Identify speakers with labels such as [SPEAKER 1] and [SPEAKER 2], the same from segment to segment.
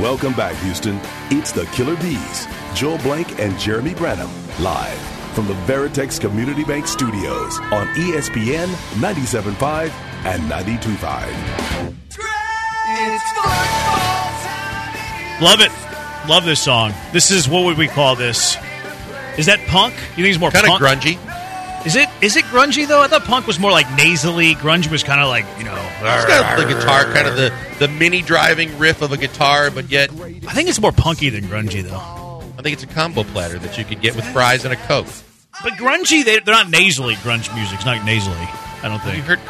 [SPEAKER 1] Welcome back, Houston. It's the Killer Bees, Joel Blank and Jeremy Branham, live from the Veritex Community Bank Studios on ESPN 97.5 and 92.5.
[SPEAKER 2] Love it. Love this song. This is what would we call this? Is that punk? You think it's more
[SPEAKER 3] Kind of
[SPEAKER 2] punk?
[SPEAKER 3] grungy.
[SPEAKER 2] Is it? Is it grungy though? I thought punk was more like nasally. Grunge was kind of like you know.
[SPEAKER 3] It's got the guitar, kind of the, the mini driving riff of a guitar, but yet
[SPEAKER 2] I think it's more punky than grungy though.
[SPEAKER 3] I think it's a combo platter that you could get with fries and a Coke.
[SPEAKER 2] But grungy, they, they're not nasally. Grunge music's not nasally. I don't think.
[SPEAKER 3] You heard?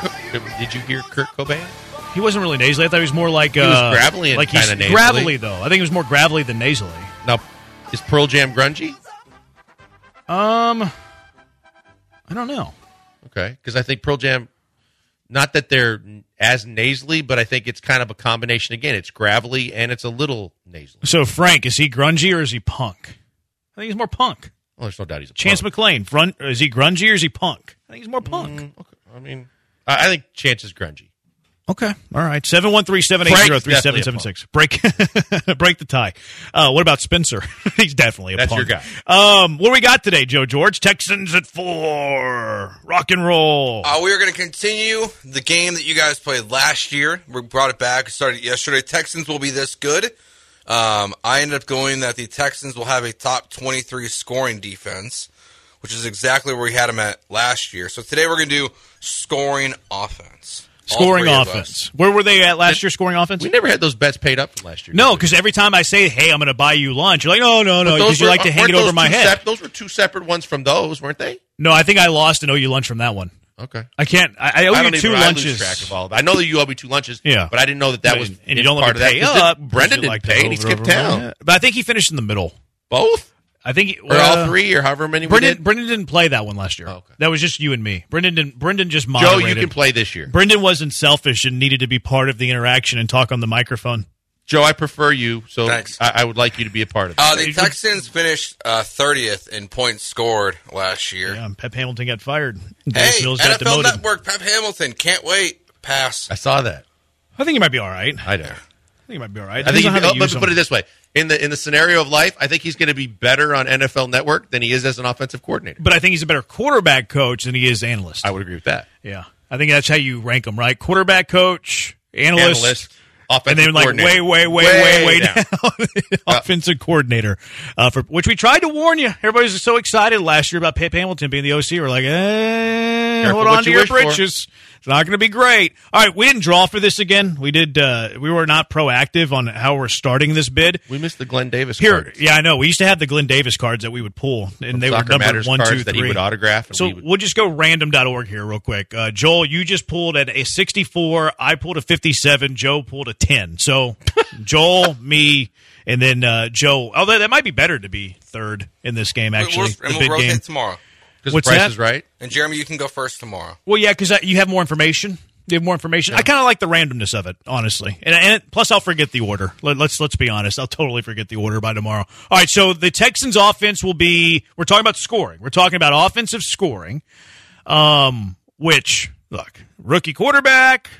[SPEAKER 3] Did you hear Kurt Cobain?
[SPEAKER 2] he wasn't really nasally. I thought he was more like uh,
[SPEAKER 3] was gravelly
[SPEAKER 2] like he's
[SPEAKER 3] nasally.
[SPEAKER 2] gravelly though. I think he was more gravelly than nasally.
[SPEAKER 3] Now, is Pearl Jam grungy?
[SPEAKER 2] Um, I don't know.
[SPEAKER 3] Okay, because I think Pearl Jam, not that they're as nasally, but I think it's kind of a combination. Again, it's gravelly and it's a little nasally.
[SPEAKER 2] So Frank, is he grungy or is he punk? I think he's more punk.
[SPEAKER 3] Well, there's no doubt he's a
[SPEAKER 2] Chance
[SPEAKER 3] punk.
[SPEAKER 2] McClain, front is he grungy or is he punk? I think he's more punk.
[SPEAKER 3] Mm, okay. I mean, I I think Chance is grungy.
[SPEAKER 2] Okay. All right. Seven one three seven eight zero three seven seven six. Break break the tie. Uh, what about Spencer? He's definitely a
[SPEAKER 3] That's
[SPEAKER 2] punk.
[SPEAKER 3] your
[SPEAKER 2] Um, what do we got today, Joe George? Texans at four. Rock and roll.
[SPEAKER 4] Uh, we are going to continue the game that you guys played last year. We brought it back. Started yesterday. Texans will be this good. Um, I ended up going that the Texans will have a top 23 scoring defense, which is exactly where we had them at last year. So today we're going to do scoring offense.
[SPEAKER 2] Scoring
[SPEAKER 4] three of
[SPEAKER 2] offense. Where were they at last year? Scoring offense.
[SPEAKER 3] We never had those bets paid up from last year.
[SPEAKER 2] no, because every time I say, "Hey, I'm going to buy you lunch," you're like, "No, no, no," because you like to hang it over my head.
[SPEAKER 3] sep- those were two separate ones from those, weren't they?
[SPEAKER 2] no, I think I lost and owe you lunch from that one.
[SPEAKER 3] Okay.
[SPEAKER 2] I can't. I, I owe
[SPEAKER 3] I
[SPEAKER 2] you two
[SPEAKER 3] I
[SPEAKER 2] lunches.
[SPEAKER 3] lose track of all of it. I know that you owe me two lunches.
[SPEAKER 2] Yeah.
[SPEAKER 3] but I didn't know that that was
[SPEAKER 2] and, and you don't
[SPEAKER 3] part of that.
[SPEAKER 2] up.
[SPEAKER 3] Brendan didn't
[SPEAKER 2] like
[SPEAKER 3] pay, and he skipped town.
[SPEAKER 2] But I think he finished in the middle.
[SPEAKER 3] Both
[SPEAKER 2] I think he,
[SPEAKER 3] or
[SPEAKER 2] uh,
[SPEAKER 3] all three or however many we
[SPEAKER 2] Brendan,
[SPEAKER 3] did.
[SPEAKER 2] Brendan didn't play that one last year.
[SPEAKER 3] Oh, okay.
[SPEAKER 2] That was just you and me. Brendan didn't. Brendan just
[SPEAKER 3] Joe,
[SPEAKER 2] moderated.
[SPEAKER 3] you can play this year.
[SPEAKER 2] Brendan wasn't selfish and needed to be part of the interaction and talk on the microphone.
[SPEAKER 3] Joe, I prefer you, so
[SPEAKER 4] Thanks.
[SPEAKER 3] I, I would like you to be a part of it.
[SPEAKER 4] Uh, the Texans finished uh, 30th in points scored last year.
[SPEAKER 2] Yeah, Pep Hamilton got fired.
[SPEAKER 4] Hey,
[SPEAKER 2] Davis Mills got
[SPEAKER 4] NFL
[SPEAKER 2] demoted.
[SPEAKER 4] Network, Pep Hamilton, can't wait. Pass.
[SPEAKER 3] I saw that.
[SPEAKER 2] I think he might be all right. I
[SPEAKER 3] I
[SPEAKER 2] think he might be all right.
[SPEAKER 3] I think.
[SPEAKER 2] Depends on
[SPEAKER 3] He,
[SPEAKER 2] how
[SPEAKER 3] oh,
[SPEAKER 2] they
[SPEAKER 3] but put it this way: in the in the scenario of life, I think he's going to be better on NFL Network than he is as an offensive coordinator.
[SPEAKER 2] But I think he's a better quarterback coach than he is analyst.
[SPEAKER 3] I would agree with that.
[SPEAKER 2] yeah, I think that's how you rank them, right? Quarterback coach, analyst,
[SPEAKER 3] Analyst,
[SPEAKER 2] and
[SPEAKER 3] offensive
[SPEAKER 2] then like way, way, way, way, way,
[SPEAKER 3] down.
[SPEAKER 2] offensive coordinator. Uh, for which we tried to warn you. Everybody was so excited last year about Pep Hamilton being the OC. We're like, eh, hold on to
[SPEAKER 3] you
[SPEAKER 2] your
[SPEAKER 3] britches. for.
[SPEAKER 2] Britches. It's not going to be great. All right, we didn't draw for this again. We did. Uh, we were not proactive on how we're starting this bid.
[SPEAKER 3] We missed the Glenn Davis
[SPEAKER 2] Here,
[SPEAKER 3] cards.
[SPEAKER 2] yeah, I know. We used to have the Glenn Davis cards that we would pull, and they were
[SPEAKER 3] Soccer
[SPEAKER 2] numbered
[SPEAKER 3] Matters
[SPEAKER 2] one,
[SPEAKER 3] cards
[SPEAKER 2] two,
[SPEAKER 3] that he would autograph. And
[SPEAKER 2] So
[SPEAKER 3] we would,
[SPEAKER 2] we'll just go random.org here real quick. Uh, Joel, you just pulled at a 64. I pulled a 57. Joe pulled a 10. So Joel, me, and then uh, Joe. Although that might be better to be third in this game, actually.
[SPEAKER 4] We'll, and
[SPEAKER 2] the
[SPEAKER 4] we'll
[SPEAKER 2] big
[SPEAKER 4] rotate
[SPEAKER 2] game.
[SPEAKER 4] tomorrow.
[SPEAKER 3] Because the
[SPEAKER 2] what's
[SPEAKER 3] price
[SPEAKER 2] that?
[SPEAKER 3] is right.
[SPEAKER 4] And Jeremy, you can go first tomorrow.
[SPEAKER 2] Well, yeah, because you have more information. You have more information. I kind of like the randomness of it, honestly. And, and plus, I'll forget the order. Let, let's let's be honest. I'll totally forget the order by tomorrow. All right. So the Texans' offense will be. We're talking about scoring. We're talking about offensive scoring. Um, which look, rookie quarterback.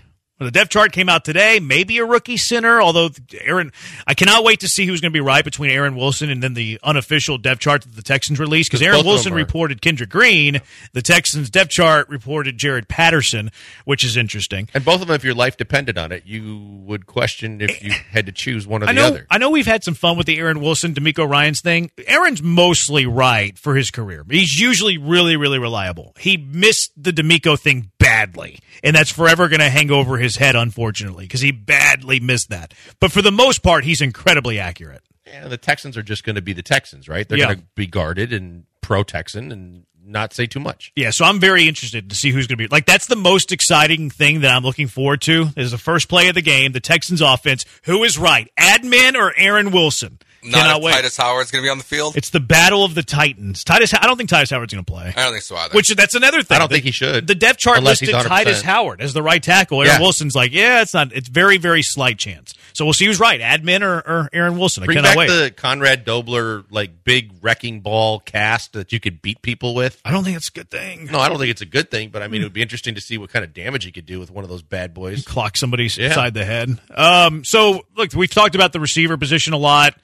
[SPEAKER 2] The depth chart came out today. Maybe a rookie center, although Aaron, I cannot wait to see who's going to be right between Aaron Wilson and then the unofficial depth chart that the Texans released. because Aaron Wilson reported Kendrick Green, the Texans depth chart reported Jarrett Patterson, which is interesting.
[SPEAKER 3] And both of them, if your life depended on it, you would question if you had to choose one or
[SPEAKER 2] I
[SPEAKER 3] the
[SPEAKER 2] know.
[SPEAKER 3] other.
[SPEAKER 2] I know we've had some fun with the Aaron Wilson, DeMeco Ryan's thing. Aaron's mostly right for his career. He's usually really, really reliable. He missed the DeMeco thing badly, and that's forever going to hang over his head, unfortunately, because he badly missed that. But for the most part, he's incredibly accurate.
[SPEAKER 3] Yeah, the Texans are just going to be the Texans, right? They're
[SPEAKER 2] Yeah.
[SPEAKER 3] going to be guarded and pro Texan and not say too much.
[SPEAKER 2] Yeah, so I'm very interested to see who's going to be like. That's the most exciting thing that I'm looking forward to. Is the first play of the game, the Texans offense. Who is right, Admin or Aaron Wilson?
[SPEAKER 4] Not
[SPEAKER 2] Cannot
[SPEAKER 4] if
[SPEAKER 2] wait.
[SPEAKER 4] Tytus Howard's going to be on the field.
[SPEAKER 2] It's the battle of the Titans. Tytus, I don't think Tytus Howard's going to play.
[SPEAKER 4] I don't think so either.
[SPEAKER 2] Which that's another thing.
[SPEAKER 3] I don't
[SPEAKER 2] The-
[SPEAKER 3] think he should.
[SPEAKER 2] The depth chart listed Tytus Howard as the right tackle. Aaron
[SPEAKER 3] Yeah.
[SPEAKER 2] Wilson's like, yeah, it's not. It's very, very slight chance. So we'll see who's right, Admin or, or Aaron Wilson. I
[SPEAKER 3] Bring
[SPEAKER 2] cannot
[SPEAKER 3] back
[SPEAKER 2] wait.
[SPEAKER 3] the Conrad Dobler like big wrecking ball cast that you could beat people with.
[SPEAKER 2] I don't think it's a good thing.
[SPEAKER 3] No, I don't think it's a good thing, but I mean, it would be interesting to see what kind of damage he could do with one of those bad boys.
[SPEAKER 2] clock somebody
[SPEAKER 3] Yeah.
[SPEAKER 2] side the head. Um, so look, we've talked about the receiver position a lot.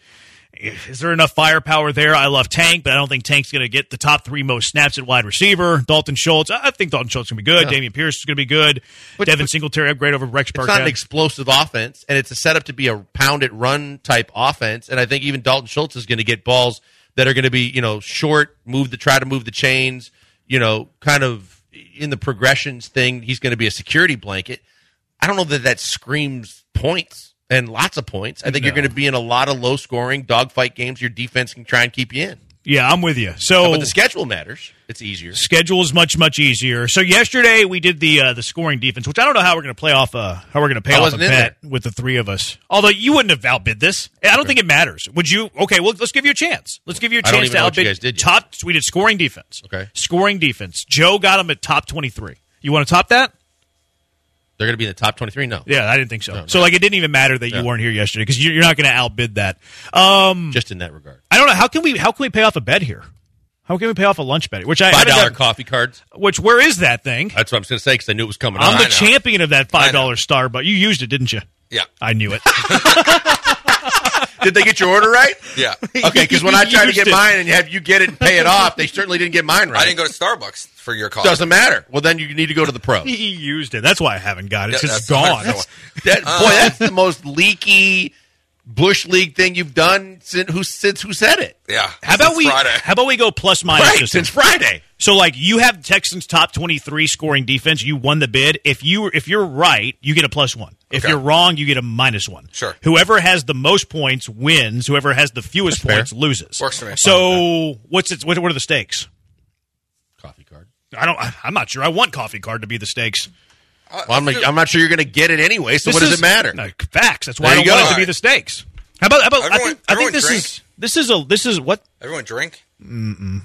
[SPEAKER 2] Is there enough firepower there? I love Tank, but I don't think Tank's going to get the top three most snaps at wide receiver. Dalton Schultz, I think Dalton Schultz is going to be good.
[SPEAKER 3] Yeah.
[SPEAKER 2] Dameon Pierce is going to be good.
[SPEAKER 3] But-
[SPEAKER 2] Devin
[SPEAKER 3] but-
[SPEAKER 2] Singletary upgrade over Rex
[SPEAKER 3] It's not an explosive offense, and it's a setup to be a pound it run type offense. And I think even Dalton Schultz is going to get balls that are going to be, you know, short, move the try to move the chains, you know, kind of in the progressions thing. He's going to be a security blanket. I don't know that that screams points and lots of points. I think you're going to be in a lot of low scoring dogfight games. Your defense can try and keep you in,
[SPEAKER 2] yeah, I'm with you. So
[SPEAKER 3] but the schedule matters. It's easier.
[SPEAKER 2] schedule is much much easier. So yesterday we did the uh, the scoring defense, which I don't know how we're going to play off. Uh, how we're going to pay
[SPEAKER 3] I
[SPEAKER 2] off a bet with the three of us. Although you wouldn't have outbid this. I don't think it matters. Would you? Okay, well let's give you a chance. Let's give you a chance to
[SPEAKER 3] what you
[SPEAKER 2] outbid.
[SPEAKER 3] guys did
[SPEAKER 2] top. We did scoring defense.
[SPEAKER 3] Okay.
[SPEAKER 2] scoring defense. Joe got him at top twenty three. You want to top that?
[SPEAKER 3] They're going to be in the top 23? No.
[SPEAKER 2] Yeah, I didn't think so.
[SPEAKER 3] No,
[SPEAKER 2] So
[SPEAKER 3] no.
[SPEAKER 2] like it didn't even matter that you weren't here yesterday because you're not going to outbid that. Um,
[SPEAKER 3] Just in that regard.
[SPEAKER 2] I don't know how can we how can we pay off a bet here? How can we pay off a lunch bet? Which I five-dollar
[SPEAKER 3] coffee cards.
[SPEAKER 2] Which where is that thing?
[SPEAKER 3] That's what I'm going to say because I knew it was coming
[SPEAKER 2] I'm
[SPEAKER 3] on.
[SPEAKER 2] the champion of that five
[SPEAKER 4] dollar
[SPEAKER 2] dollar star, but you used it, didn't you?
[SPEAKER 4] yeah,
[SPEAKER 2] I knew it.
[SPEAKER 3] Did they get your order right?
[SPEAKER 4] yeah.
[SPEAKER 3] Okay, because when I tried to get
[SPEAKER 2] it.
[SPEAKER 3] mine and have you get it and pay it off, they certainly didn't get mine right.
[SPEAKER 4] I didn't go to Starbucks for your call.
[SPEAKER 3] Doesn't matter. Well, then you need to go to the pro.
[SPEAKER 2] he used it. That's why I haven't got it. It's
[SPEAKER 4] Yeah,
[SPEAKER 2] just
[SPEAKER 4] that's-
[SPEAKER 2] gone.
[SPEAKER 4] that's-
[SPEAKER 3] That, uh, boy, that's the most leaky bush league thing you've done since who since who said it?
[SPEAKER 4] Yeah.
[SPEAKER 2] How about
[SPEAKER 4] Since
[SPEAKER 2] we?
[SPEAKER 4] Friday.
[SPEAKER 2] How about we go plus minus
[SPEAKER 3] Right,
[SPEAKER 2] system?
[SPEAKER 3] since Friday.
[SPEAKER 2] So like you have Texans top twenty three scoring defense. You won the bid. If you if you're right, you get a plus one. If
[SPEAKER 4] Okay.
[SPEAKER 2] you're wrong, you get a minus one.
[SPEAKER 4] Sure.
[SPEAKER 2] Whoever has the most points wins. Whoever has the fewest
[SPEAKER 3] That's fair.
[SPEAKER 2] points loses.
[SPEAKER 4] Works for me.
[SPEAKER 2] So what's it? What, what are the stakes?
[SPEAKER 3] Coffee card.
[SPEAKER 2] I don't. I- I'm not sure. I want coffee card to be the stakes.
[SPEAKER 3] Well, I'm, I'm not sure you're going to get it anyway. So
[SPEAKER 2] This
[SPEAKER 3] what does
[SPEAKER 2] is-
[SPEAKER 3] it matter?
[SPEAKER 2] No, facts. That's why
[SPEAKER 3] There
[SPEAKER 2] I don't want
[SPEAKER 3] go.
[SPEAKER 2] it to be the stakes. How about? How about? I think. I think this
[SPEAKER 4] drink.
[SPEAKER 2] is. This is a. This is what.
[SPEAKER 4] Everyone drink. Mm-mm.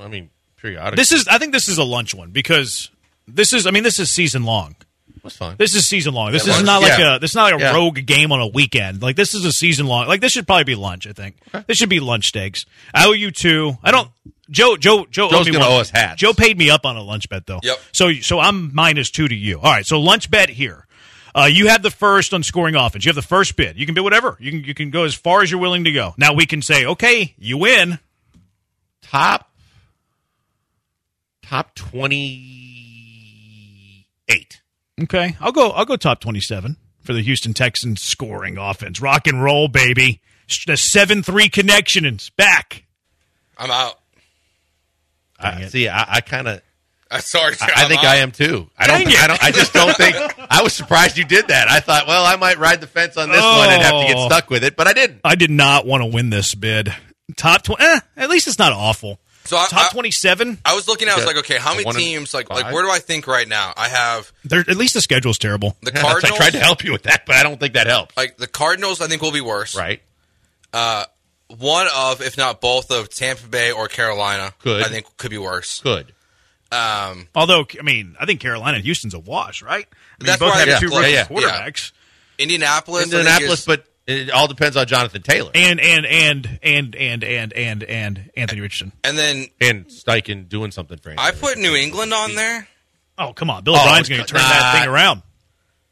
[SPEAKER 3] I mean, periodically.
[SPEAKER 2] This is. I think this is a lunch one because this is. I mean, this is season long.
[SPEAKER 3] That's fine.
[SPEAKER 2] This is season long. This
[SPEAKER 4] Yeah,
[SPEAKER 2] is
[SPEAKER 4] lunch.
[SPEAKER 2] not like
[SPEAKER 3] Yeah.
[SPEAKER 2] a. This is not like a
[SPEAKER 3] Yeah.
[SPEAKER 2] rogue game on a weekend. Like this is a season long. Like this should probably be lunch. I think this should be lunch stakes. I owe you two. I don't. Joe. Joe. Joe.
[SPEAKER 3] Joe's
[SPEAKER 2] me
[SPEAKER 3] gonna
[SPEAKER 2] one.
[SPEAKER 3] owe us hats.
[SPEAKER 2] Joe paid me up on a lunch bet though.
[SPEAKER 4] Yep.
[SPEAKER 2] So so I'm minus two to you. All right. So lunch bet here. Uh, you have the first on scoring offense. You have the first bid. You can bid whatever. You can you can go as far as you're willing to go. Now we can say, okay, you win.
[SPEAKER 3] top top 28.
[SPEAKER 2] Okay, I'll go. I'll go top twenty-seven for the Houston Texans scoring offense. Rock and roll, baby. The seven-three connection is back.
[SPEAKER 4] I'm out.
[SPEAKER 3] I,
[SPEAKER 2] it.
[SPEAKER 3] see, I, I kind of
[SPEAKER 4] I'm sorry.
[SPEAKER 3] I, I think I am too. I don't.
[SPEAKER 2] Dang.
[SPEAKER 3] I don't. I just don't think. I was surprised you did that. I thought, well, I might ride the fence on this one and have to get
[SPEAKER 2] Oh.
[SPEAKER 3] stuck with it, but I didn't.
[SPEAKER 2] I did not want to win this bid. Top twenty. Eh, at least it's not awful.
[SPEAKER 4] So I,
[SPEAKER 2] Top twenty-seven.
[SPEAKER 4] I was looking. At I was like, okay, how many teams? Like, like where do I think right now? I have
[SPEAKER 2] There, at least the schedule's terrible.
[SPEAKER 4] the Cardinals.
[SPEAKER 3] I tried to help you with that, but I don't think that helps.
[SPEAKER 4] Like the Cardinals, I think will be worse.
[SPEAKER 3] Right?
[SPEAKER 4] One of, if not both, of Tampa Bay or Carolina.
[SPEAKER 3] Could.
[SPEAKER 4] I think could be worse.
[SPEAKER 3] Good.
[SPEAKER 4] Um,
[SPEAKER 2] Although, I mean, I think Carolina and Houston's a wash, right? I mean,
[SPEAKER 4] That's
[SPEAKER 2] both
[SPEAKER 4] why
[SPEAKER 2] have
[SPEAKER 4] they're
[SPEAKER 2] two
[SPEAKER 4] close.
[SPEAKER 2] rookie
[SPEAKER 3] Yeah, yeah.
[SPEAKER 2] quarterbacks,
[SPEAKER 4] Indianapolis.
[SPEAKER 3] Indianapolis, but it all depends on Jonathan Taylor
[SPEAKER 2] and and and and and and and and Anthony Richardson.
[SPEAKER 4] and then
[SPEAKER 3] and Steichen doing something for him.
[SPEAKER 4] I put New England on there.
[SPEAKER 2] Oh, come on, Bill
[SPEAKER 3] Oh,
[SPEAKER 2] O'Brien's going to turn
[SPEAKER 3] nah.
[SPEAKER 2] that thing around.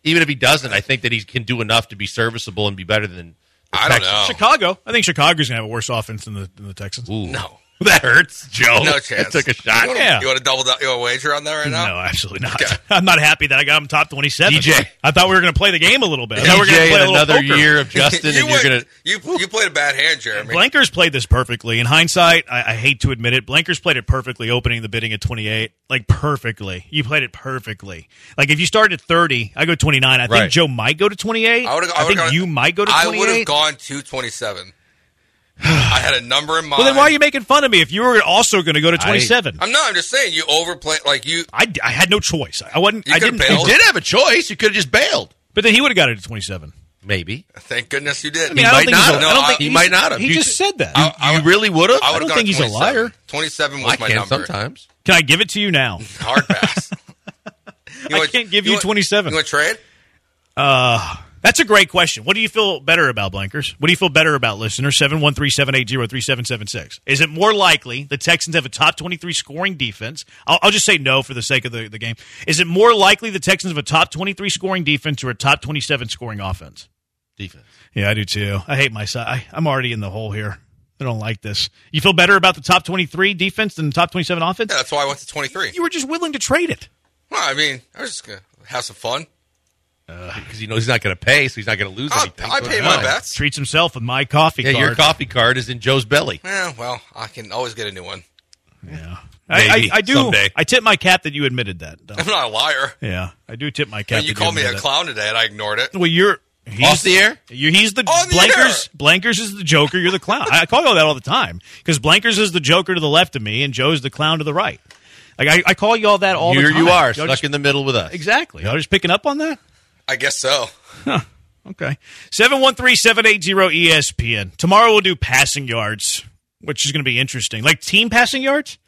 [SPEAKER 3] Even if he doesn't, I think that he can do enough to be serviceable and be better than. The
[SPEAKER 4] I don't
[SPEAKER 3] Texans.
[SPEAKER 4] know.
[SPEAKER 2] Chicago. I think Chicago's going to have a worse offense than the than the Texans.
[SPEAKER 3] Ooh.
[SPEAKER 4] No.
[SPEAKER 3] that hurts, Joe.
[SPEAKER 4] No chance.
[SPEAKER 3] I took a shot.
[SPEAKER 4] You want,
[SPEAKER 2] Yeah.
[SPEAKER 4] you want to double? down- You want to wager on that right now?
[SPEAKER 2] No, absolutely not.
[SPEAKER 4] Okay.
[SPEAKER 2] I'm not happy that I got him top 27.
[SPEAKER 3] DJ.
[SPEAKER 2] I thought we were going to play the game a little bit. I thought we were going to
[SPEAKER 3] DJ
[SPEAKER 2] play a
[SPEAKER 3] another
[SPEAKER 2] poker.
[SPEAKER 3] year of Justin,
[SPEAKER 4] you,
[SPEAKER 3] and you're
[SPEAKER 4] went-
[SPEAKER 3] gonna.
[SPEAKER 4] you you played a bad hand, Jeremy.
[SPEAKER 2] Blankers played this perfectly. In hindsight, I, I hate to admit it, Blankers played it perfectly, opening the bidding at 28. Like, perfectly. You played it perfectly. Like, if you started at 30, I go 29. I
[SPEAKER 3] Right.
[SPEAKER 2] think Joe might go to 28.
[SPEAKER 4] I, would've-
[SPEAKER 2] I, think
[SPEAKER 4] gone,
[SPEAKER 2] you might go to
[SPEAKER 4] I would have gone to twenty seven. I had a number in mind.
[SPEAKER 2] well, then why are you making fun of me if you were also going to go to 27? I,
[SPEAKER 4] I'm not. I'm just saying you overplay. Like you.
[SPEAKER 2] I, had no choice. I wasn't.
[SPEAKER 4] You
[SPEAKER 2] I
[SPEAKER 4] could've
[SPEAKER 2] didn't.
[SPEAKER 4] bailed.
[SPEAKER 3] You did have a choice. You could have just bailed.
[SPEAKER 2] But then he would have got it at 27.
[SPEAKER 3] Maybe.
[SPEAKER 4] Thank goodness you did.
[SPEAKER 2] I mean, I don't
[SPEAKER 3] might not
[SPEAKER 2] a-
[SPEAKER 3] have.
[SPEAKER 2] I don't
[SPEAKER 4] No,
[SPEAKER 2] think
[SPEAKER 3] he might not have.
[SPEAKER 2] He
[SPEAKER 3] You
[SPEAKER 2] just said that.
[SPEAKER 4] I- I
[SPEAKER 3] you really would have?
[SPEAKER 4] I,
[SPEAKER 2] I don't think he's a liar.
[SPEAKER 4] Twenty-seven was
[SPEAKER 3] I
[SPEAKER 4] my
[SPEAKER 3] can
[SPEAKER 4] number.
[SPEAKER 3] sometimes.
[SPEAKER 2] Can I give it to you now?
[SPEAKER 4] Hard pass. You
[SPEAKER 2] I can't give you
[SPEAKER 4] want-
[SPEAKER 2] 27.
[SPEAKER 4] You want to trade?
[SPEAKER 2] That's a great question. What do you feel better about, Blankers? What do you feel better about, listener? 713-780-3776. Is it more likely the Texans have a top 23 scoring defense? I'll, I'll just say no for the sake of the, the game. Is it more likely the Texans have a top 23 scoring defense or a top 27 scoring offense?
[SPEAKER 3] Defense.
[SPEAKER 2] Yeah, I do too. I hate my side. I, I'm already in the hole here. I don't like this. You feel better about the top 23 defense than the top 27 offense?
[SPEAKER 4] Yeah, that's why I went to twenty-three.
[SPEAKER 2] You were just willing to trade it.
[SPEAKER 4] Well, I mean, I was just gonna have some fun.
[SPEAKER 3] Uh, because he knows he's not going to pay, so he's not going to lose
[SPEAKER 4] I'll-
[SPEAKER 3] anything.
[SPEAKER 4] I
[SPEAKER 3] So
[SPEAKER 4] pay my
[SPEAKER 3] fine.
[SPEAKER 4] bets.
[SPEAKER 2] Treats himself with my coffee
[SPEAKER 3] Yeah,
[SPEAKER 2] card.
[SPEAKER 3] your coffee card is in Joe's belly.
[SPEAKER 4] Yeah, well, I can always get a new one.
[SPEAKER 2] Yeah. I,
[SPEAKER 3] Maybe,
[SPEAKER 2] I, I do.
[SPEAKER 3] someday.
[SPEAKER 2] I tip my cap that you admitted that. though.
[SPEAKER 4] I'm not a liar.
[SPEAKER 2] Yeah, I do tip my
[SPEAKER 4] I
[SPEAKER 2] cap.
[SPEAKER 4] mean, you
[SPEAKER 2] that
[SPEAKER 4] called me a
[SPEAKER 2] admitted that.
[SPEAKER 4] clown today, and I ignored it.
[SPEAKER 2] Well, you're he's,
[SPEAKER 3] Off the air?
[SPEAKER 2] you he's the
[SPEAKER 4] On the
[SPEAKER 2] Blankers.
[SPEAKER 4] air.
[SPEAKER 2] Blankers is the Joker. You're the clown. I, I call you that all the time because Blankers is the Joker to the left of me, and Joe's the clown to the right. Like I, I call you all that all
[SPEAKER 3] Here
[SPEAKER 2] the time.
[SPEAKER 3] you are,
[SPEAKER 2] Y'all
[SPEAKER 3] stuck
[SPEAKER 2] just-
[SPEAKER 3] in the middle with us.
[SPEAKER 2] exactly. Y'all just picking up on that.
[SPEAKER 4] I guess so.
[SPEAKER 2] Okay. 713-780-ESPN. Tomorrow we'll do passing yards, which is going to be interesting. Like team passing yards?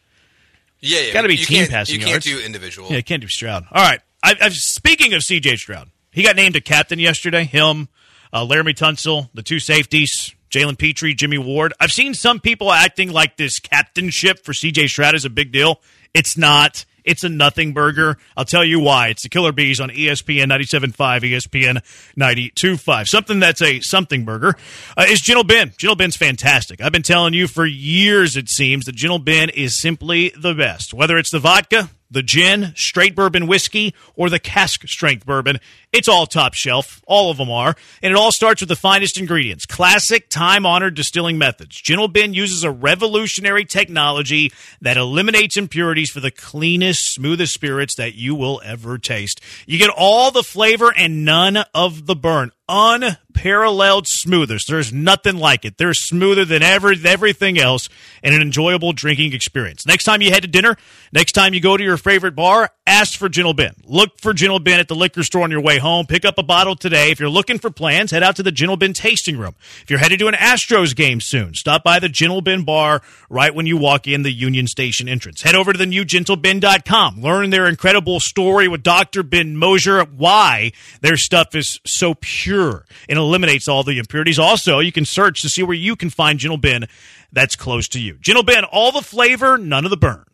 [SPEAKER 4] Yeah, yeah.
[SPEAKER 2] Gotta be
[SPEAKER 4] you
[SPEAKER 2] team passing
[SPEAKER 4] You
[SPEAKER 2] yards.
[SPEAKER 4] can't do individual.
[SPEAKER 2] Yeah, can't do Stroud. All right. I, I, speaking of C.J. Stroud, he got named a captain yesterday. Him, uh, Laremy Tunsil, the two safeties, Jalen Pitre, Jimmy Ward. I've seen some people acting like this captainship for C.J. Stroud is a big deal. It's not. It's a nothing burger. I'll tell you why. It's the Killer Bees on ESPN 97.5, ESPN 92.5. Something that's a something burger uh, is Gentle Ben. Gentle Ben's fantastic. I've been telling you for years, it seems, that Gentle Ben is simply the best. Whether it's the vodka, the gin, straight bourbon whiskey, or the cask strength bourbon. It's all top shelf. All of them are. And it all starts with the finest ingredients. Classic, time honored distilling methods. Gentle Ben uses a revolutionary technology that eliminates impurities for the cleanest, smoothest spirits that you will ever taste. You get all the flavor and none of the burn. Unparalleled smoothers. There's nothing like it. They're smoother than ever, everything else and an enjoyable drinking experience. Next time you head to dinner, next time you go to your favorite bar, ask for Gentle Ben. Look for Gentle Ben at the liquor store on your way home. Pick up a bottle today. If you're looking for plans, head out to the Gentle Ben tasting room. If you're headed to an Astros game soon, stop by the Gentle Ben bar right when you walk in the Union Station entrance. Head over to the new gentleben.com. Learn their incredible story with Dr. Ben Mosier, why their stuff is so pure and eliminates all the impurities. Also, you can search to see where you can find Gentle Ben that's close to you. Gentle Ben, all the flavor, none of the burn.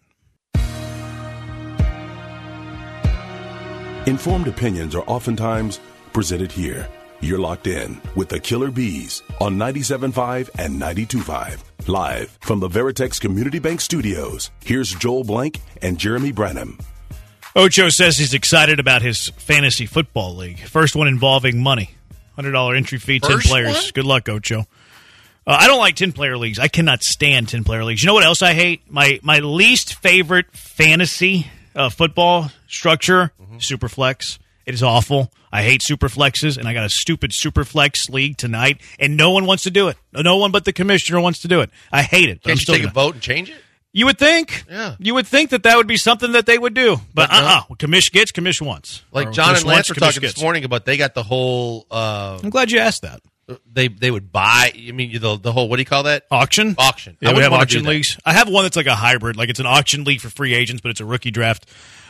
[SPEAKER 1] Informed opinions are oftentimes presented here. You're locked in with the Killer Bees on 97.5 and 92.5. Live from the Veritex Community Bank Studios, here's Joel Blank and Jeremy Branham.
[SPEAKER 2] Ocho says he's excited about his fantasy football league. First one involving money. $100 entry fee, 10
[SPEAKER 4] First
[SPEAKER 2] players.
[SPEAKER 4] one?
[SPEAKER 2] Good luck, Ocho. Uh, I don't like 10 player leagues. I cannot stand 10 player leagues. You know what else I hate? My my least favorite fantasy uh, football structure, Superflex. It is awful. I hate Superflexes, and I got a stupid Superflex league tonight, and no one wants to do it. No one but the commissioner wants to do it. I hate it. I'm
[SPEAKER 3] Can't you take a
[SPEAKER 2] gonna-
[SPEAKER 3] vote and change it?
[SPEAKER 2] You would think.
[SPEAKER 3] Yeah.
[SPEAKER 2] You would think that that would be something that they would do. But,
[SPEAKER 3] But no.
[SPEAKER 2] uh-uh. What commish gets, commission wants.
[SPEAKER 3] Like John and Lance
[SPEAKER 2] wants,
[SPEAKER 3] were talking this morning about they got the whole uh,
[SPEAKER 2] I'm glad you asked that.
[SPEAKER 3] They they would buy. I mean the the whole what do you call that
[SPEAKER 2] Auction?
[SPEAKER 3] auction?
[SPEAKER 2] Yeah,
[SPEAKER 3] I
[SPEAKER 2] we have auction leagues. I have one that's like a hybrid. Like it's an auction league for free agents, but it's a rookie draft.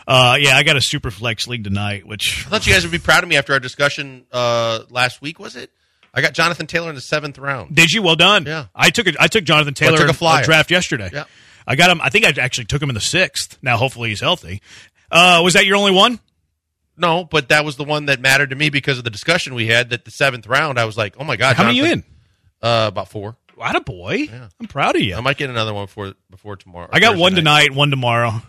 [SPEAKER 2] Uh, yeah, I got a super flex league tonight, which
[SPEAKER 3] I thought you guys would be proud of me after our discussion uh, last week. Was it? I got Jonathan Taylor in the seventh round.
[SPEAKER 2] did you? Well done.
[SPEAKER 3] Yeah.
[SPEAKER 2] I took a, I took Jonathan Taylor
[SPEAKER 3] took a flyer.
[SPEAKER 2] draft yesterday.
[SPEAKER 3] Yeah.
[SPEAKER 2] I got him. I think I actually took him in the sixth. Now, hopefully, he's healthy. Uh, was that your only one?
[SPEAKER 3] No, but that was the one that mattered to me because of the discussion we had. That the seventh round, I was like, oh my god,
[SPEAKER 2] How many you in?
[SPEAKER 3] Uh, about four.
[SPEAKER 2] What a boy! I'm proud of you.
[SPEAKER 3] I might get another one before before tomorrow.
[SPEAKER 2] I got
[SPEAKER 3] Thursday
[SPEAKER 2] one
[SPEAKER 3] night.
[SPEAKER 2] tonight, one tomorrow.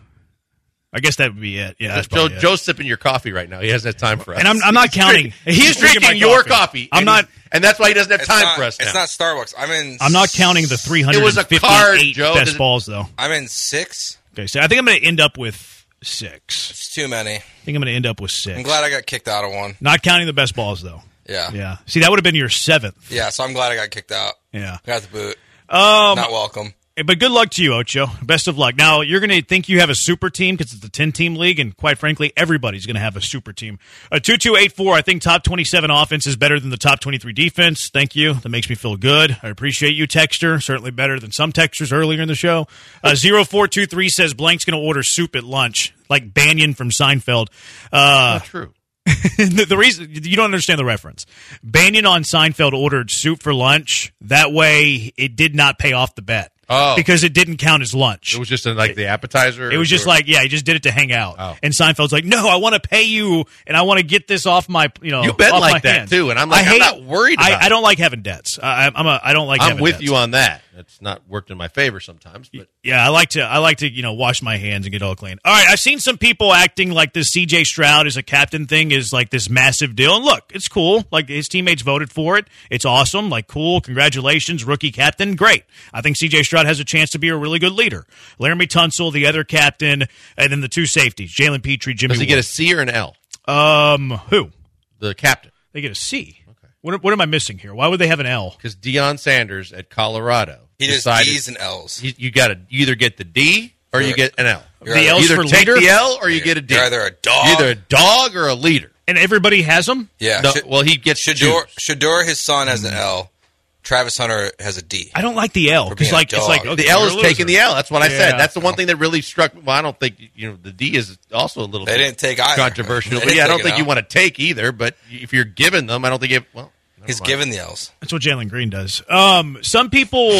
[SPEAKER 2] I guess that would be it. Yeah, that's
[SPEAKER 3] Joe,
[SPEAKER 2] probably it.
[SPEAKER 3] Joe's sipping your coffee right now. He hasn't had time for us.
[SPEAKER 2] And I'm- I'm not
[SPEAKER 3] He's
[SPEAKER 2] counting-
[SPEAKER 3] drinking-
[SPEAKER 2] he
[SPEAKER 3] He's
[SPEAKER 2] drinking
[SPEAKER 3] drinking,
[SPEAKER 2] my
[SPEAKER 3] your
[SPEAKER 2] coffee.
[SPEAKER 3] coffee.
[SPEAKER 2] I'm
[SPEAKER 3] and
[SPEAKER 2] not-
[SPEAKER 3] he's- and that's why he doesn't have
[SPEAKER 4] It's
[SPEAKER 3] time
[SPEAKER 4] not,
[SPEAKER 3] for us now.
[SPEAKER 4] It's not Starbucks. I'm in.
[SPEAKER 2] I'm not counting the 358
[SPEAKER 3] It was a card, Joe.
[SPEAKER 2] best
[SPEAKER 3] it-
[SPEAKER 2] balls, though.
[SPEAKER 4] I'm in six.
[SPEAKER 2] Okay, so I think I'm going to end up with six.
[SPEAKER 4] It's too many.
[SPEAKER 2] I think I'm going to end up with 6
[SPEAKER 4] I'm glad I got kicked out of one.
[SPEAKER 2] Not counting the best balls, though.
[SPEAKER 4] Yeah.
[SPEAKER 2] Yeah. See, that would have been your seventh.
[SPEAKER 4] Yeah, so I'm glad I got kicked out.
[SPEAKER 2] Yeah.
[SPEAKER 4] Got the boot.
[SPEAKER 2] Um,
[SPEAKER 4] Not welcome.
[SPEAKER 2] But good luck to you, Ocho. Best of luck. Now, you're going to think you have a super team because it's a 10 team league, and quite frankly, everybody's going to have a super team. A 2284, I think top 27 offense is better than the top 23 defense. Thank you. That makes me feel good. I appreciate you, Texter. Certainly better than some textures earlier in the show. Uh, 0423 says Blank's going to order soup at lunch, like Bania from Seinfeld. Uh,
[SPEAKER 3] Not true.
[SPEAKER 2] the, the reason you don't understand the reference. Bania on Seinfeld ordered soup for lunch. That way, it did not pay off the bet.
[SPEAKER 3] Oh.
[SPEAKER 2] because it didn't count as lunch.
[SPEAKER 3] It was just in, like the appetizer.
[SPEAKER 2] It was just
[SPEAKER 3] or-
[SPEAKER 2] like, yeah, he just did it to hang out.
[SPEAKER 3] Oh.
[SPEAKER 2] And Seinfeld's like, no, I want to pay you, and I want to get this off my, you know,
[SPEAKER 3] been
[SPEAKER 2] off
[SPEAKER 3] like that, too, and I'm like,
[SPEAKER 2] I
[SPEAKER 3] I'm not worried
[SPEAKER 2] I, I don't like having debts. I, I'm a, I don't like.
[SPEAKER 3] I'm with
[SPEAKER 2] debts.
[SPEAKER 3] you on that. It's not worked in my favor sometimes, but
[SPEAKER 2] Yeah, I like to I like to, you know, wash my hands and get all clean. All right, I've seen some people acting like this CJ Stroud is a captain thing is like this massive deal. And look, it's cool. Like his teammates voted for it. It's awesome. Like cool. Congratulations, rookie captain. Great. I think CJ Stroud has a chance to be a really good leader. Laremy Tunsil, the other captain, and then the two safeties, Jalen Pitre, Jimmy.
[SPEAKER 3] does he get a. C or an L?
[SPEAKER 2] um who?
[SPEAKER 3] The captain,
[SPEAKER 2] They get a C. Okay. What, what am I missing here? Why would they have an L?
[SPEAKER 3] because Deion Sanders at Colorado
[SPEAKER 4] He does
[SPEAKER 3] decided
[SPEAKER 4] D's and L's.
[SPEAKER 3] you, you got to either get the D or you
[SPEAKER 4] You're-
[SPEAKER 3] get an L.
[SPEAKER 4] you're
[SPEAKER 2] The
[SPEAKER 4] either-
[SPEAKER 2] L's
[SPEAKER 3] either
[SPEAKER 2] for
[SPEAKER 3] take
[SPEAKER 2] leader?
[SPEAKER 3] the L or you get a D.
[SPEAKER 4] You're either a dog.
[SPEAKER 3] You're either a dog or a leader.
[SPEAKER 2] And everybody has them?
[SPEAKER 4] yeah.
[SPEAKER 3] No,
[SPEAKER 4] Sh-
[SPEAKER 3] well, he gets to Shedeur.
[SPEAKER 4] Shedeur, his son has an L. Travis Hunter has a D.
[SPEAKER 2] I don't like the L because like it's like okay,
[SPEAKER 3] The L is taking the L. That's what I
[SPEAKER 2] Yeah.
[SPEAKER 3] said. That's the one thing that really struck me. Well, I don't think you know the D is also a little.
[SPEAKER 4] They didn't take either.
[SPEAKER 3] controversial. But yeah, I don't think you want to take either. But if you're giving them, I don't think it. Well,
[SPEAKER 4] He's
[SPEAKER 3] mind.
[SPEAKER 4] given the L's.
[SPEAKER 2] That's what Jalen Green does. Um, some people,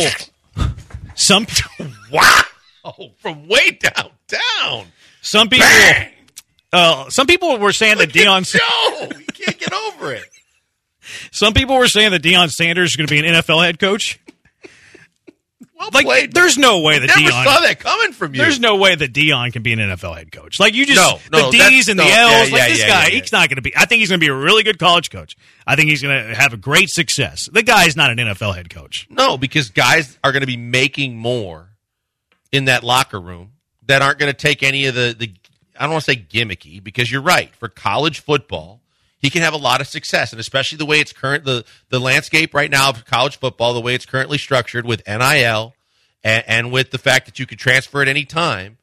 [SPEAKER 2] some
[SPEAKER 3] Wow, from way down down.
[SPEAKER 2] some people,
[SPEAKER 3] Bang!
[SPEAKER 2] uh, some people were saying that Deion.
[SPEAKER 3] Joe, you can't get over it.
[SPEAKER 2] Some people were saying that Deion Sanders is going to be an NFL head coach.
[SPEAKER 3] Well
[SPEAKER 2] Like,
[SPEAKER 3] played.
[SPEAKER 2] there's no way that
[SPEAKER 3] Never
[SPEAKER 2] Deion.
[SPEAKER 3] saw that coming from you.
[SPEAKER 2] There's no way that Deion can be an NFL head coach. Like you just
[SPEAKER 3] No, no,
[SPEAKER 2] the D's and the
[SPEAKER 3] no,
[SPEAKER 2] L's.
[SPEAKER 3] yeah,
[SPEAKER 2] like
[SPEAKER 3] yeah,
[SPEAKER 2] this
[SPEAKER 3] yeah,
[SPEAKER 2] guy, he's not going to be. I think he's going to be a really good college coach. I think he's going to have a great success. The guy's not an NFL head coach.
[SPEAKER 3] No, because guys are going to be making more in that locker room that aren't going to take any of the, the I don't want to say gimmicky because you're right. For college football, he can have a lot of success, and especially the way it's current the the landscape right now of college football, the way it's currently structured with NIL and, and with the fact that you can transfer at any time.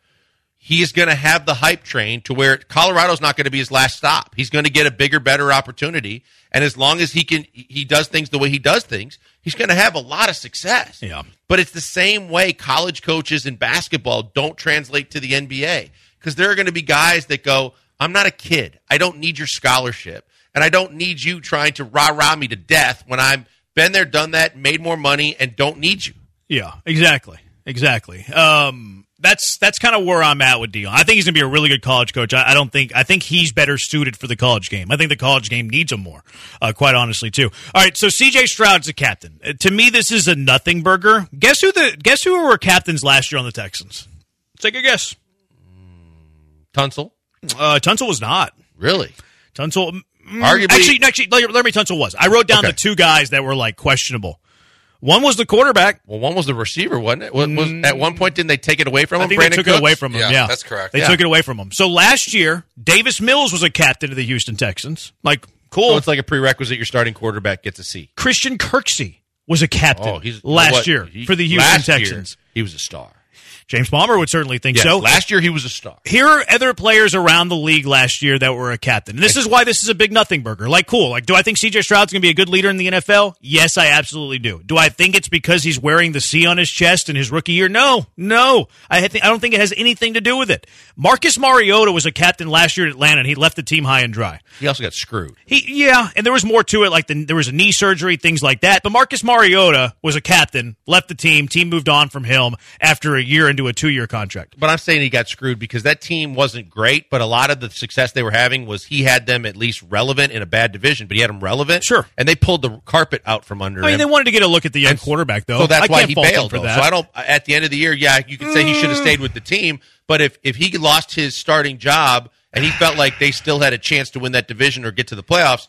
[SPEAKER 3] He is going to have the hype train to where Colorado's not going to be his last stop. He's going to get a bigger, better opportunity, and as long as he can, he does things the way he does things, he's going to have a lot of success.
[SPEAKER 2] Yeah.
[SPEAKER 3] But it's the same way college coaches in basketball don't translate to the NBA because there are going to be guys that go, I'm not a kid. I don't need your scholarship. And I don't need you trying to rah rah me to death when I've been there, done that, made more money, and don't need you.
[SPEAKER 2] Yeah, exactly, exactly. Um, that's that's kind of where I'm at with Deion. I think he's going to be a really good college coach. I, I don't think I think he's better suited for the college game. I think the college game needs him more, uh, quite honestly too. All right, so C.J. Stroud's the captain. Uh, to me, this is a nothing burger. Guess who the guess who were captains last year on the Texans? Take a guess.
[SPEAKER 3] Tunsil?
[SPEAKER 2] Uh, Tunsil was not.
[SPEAKER 3] Really?
[SPEAKER 2] Tunsil, Mm.
[SPEAKER 3] Arguably-
[SPEAKER 2] actually, actually, Larry Larry Tunsil was. I wrote down
[SPEAKER 3] Okay.
[SPEAKER 2] the two guys that were like questionable. One was the quarterback.
[SPEAKER 3] Well, one was the receiver, wasn't it? Was, was at one point didn't they take it away from
[SPEAKER 2] I
[SPEAKER 3] him?
[SPEAKER 2] think
[SPEAKER 3] Brandon
[SPEAKER 2] they took
[SPEAKER 3] Cooks?
[SPEAKER 2] it away from him. Yeah,
[SPEAKER 4] Yeah, that's correct.
[SPEAKER 2] They
[SPEAKER 3] Yeah.
[SPEAKER 2] took it away from him. So last year, Davis Mills was a captain of the Houston Texans. Like, cool.
[SPEAKER 3] So it's like a prerequisite. Your starting quarterback gets a C.
[SPEAKER 2] Christian Kirksey was a captain
[SPEAKER 3] Oh, he's
[SPEAKER 2] last
[SPEAKER 3] what?
[SPEAKER 2] year
[SPEAKER 3] He-
[SPEAKER 2] for the Houston
[SPEAKER 3] last year,
[SPEAKER 2] Texans.
[SPEAKER 3] he was a star.
[SPEAKER 2] James Palmer would certainly think
[SPEAKER 3] Yes,
[SPEAKER 2] so.
[SPEAKER 3] last year he was a star.
[SPEAKER 2] Here are other players around the league last year that were a captain. And this is why this is a big nothing burger. Like, cool. Like, do I think CJ Stroud's going to be a good leader in the NFL? Yes, I absolutely do. Do I think it's because he's wearing the C on his chest in his rookie year? No, no. I, think, I don't think it has anything to do with it. Marcus Mariota was a captain last year at Atlanta, and he left the team high and dry.
[SPEAKER 3] He also got screwed.
[SPEAKER 2] He, yeah, and there was more to it. Like the, there was a knee surgery, things like that. But Marcus Mariota was a captain, left the team. Team moved on from him after a year into a two-year contract.
[SPEAKER 3] But I'm saying he got screwed because that team wasn't great, but a lot of the success they were having was he had them at least relevant in a bad division, but he had them relevant.
[SPEAKER 2] Sure.
[SPEAKER 3] And they pulled the carpet out from under
[SPEAKER 2] I mean,
[SPEAKER 3] him.
[SPEAKER 2] they wanted to get a look at the young
[SPEAKER 3] And
[SPEAKER 2] quarterback, though.
[SPEAKER 3] So that's
[SPEAKER 2] I
[SPEAKER 3] why he bailed
[SPEAKER 2] for
[SPEAKER 3] though.
[SPEAKER 2] that.
[SPEAKER 3] So I don't at the end of the year, yeah, you could say he should have stayed with the team, but if if he lost his starting job and he felt like they still had a chance to win that division or get to the playoffs,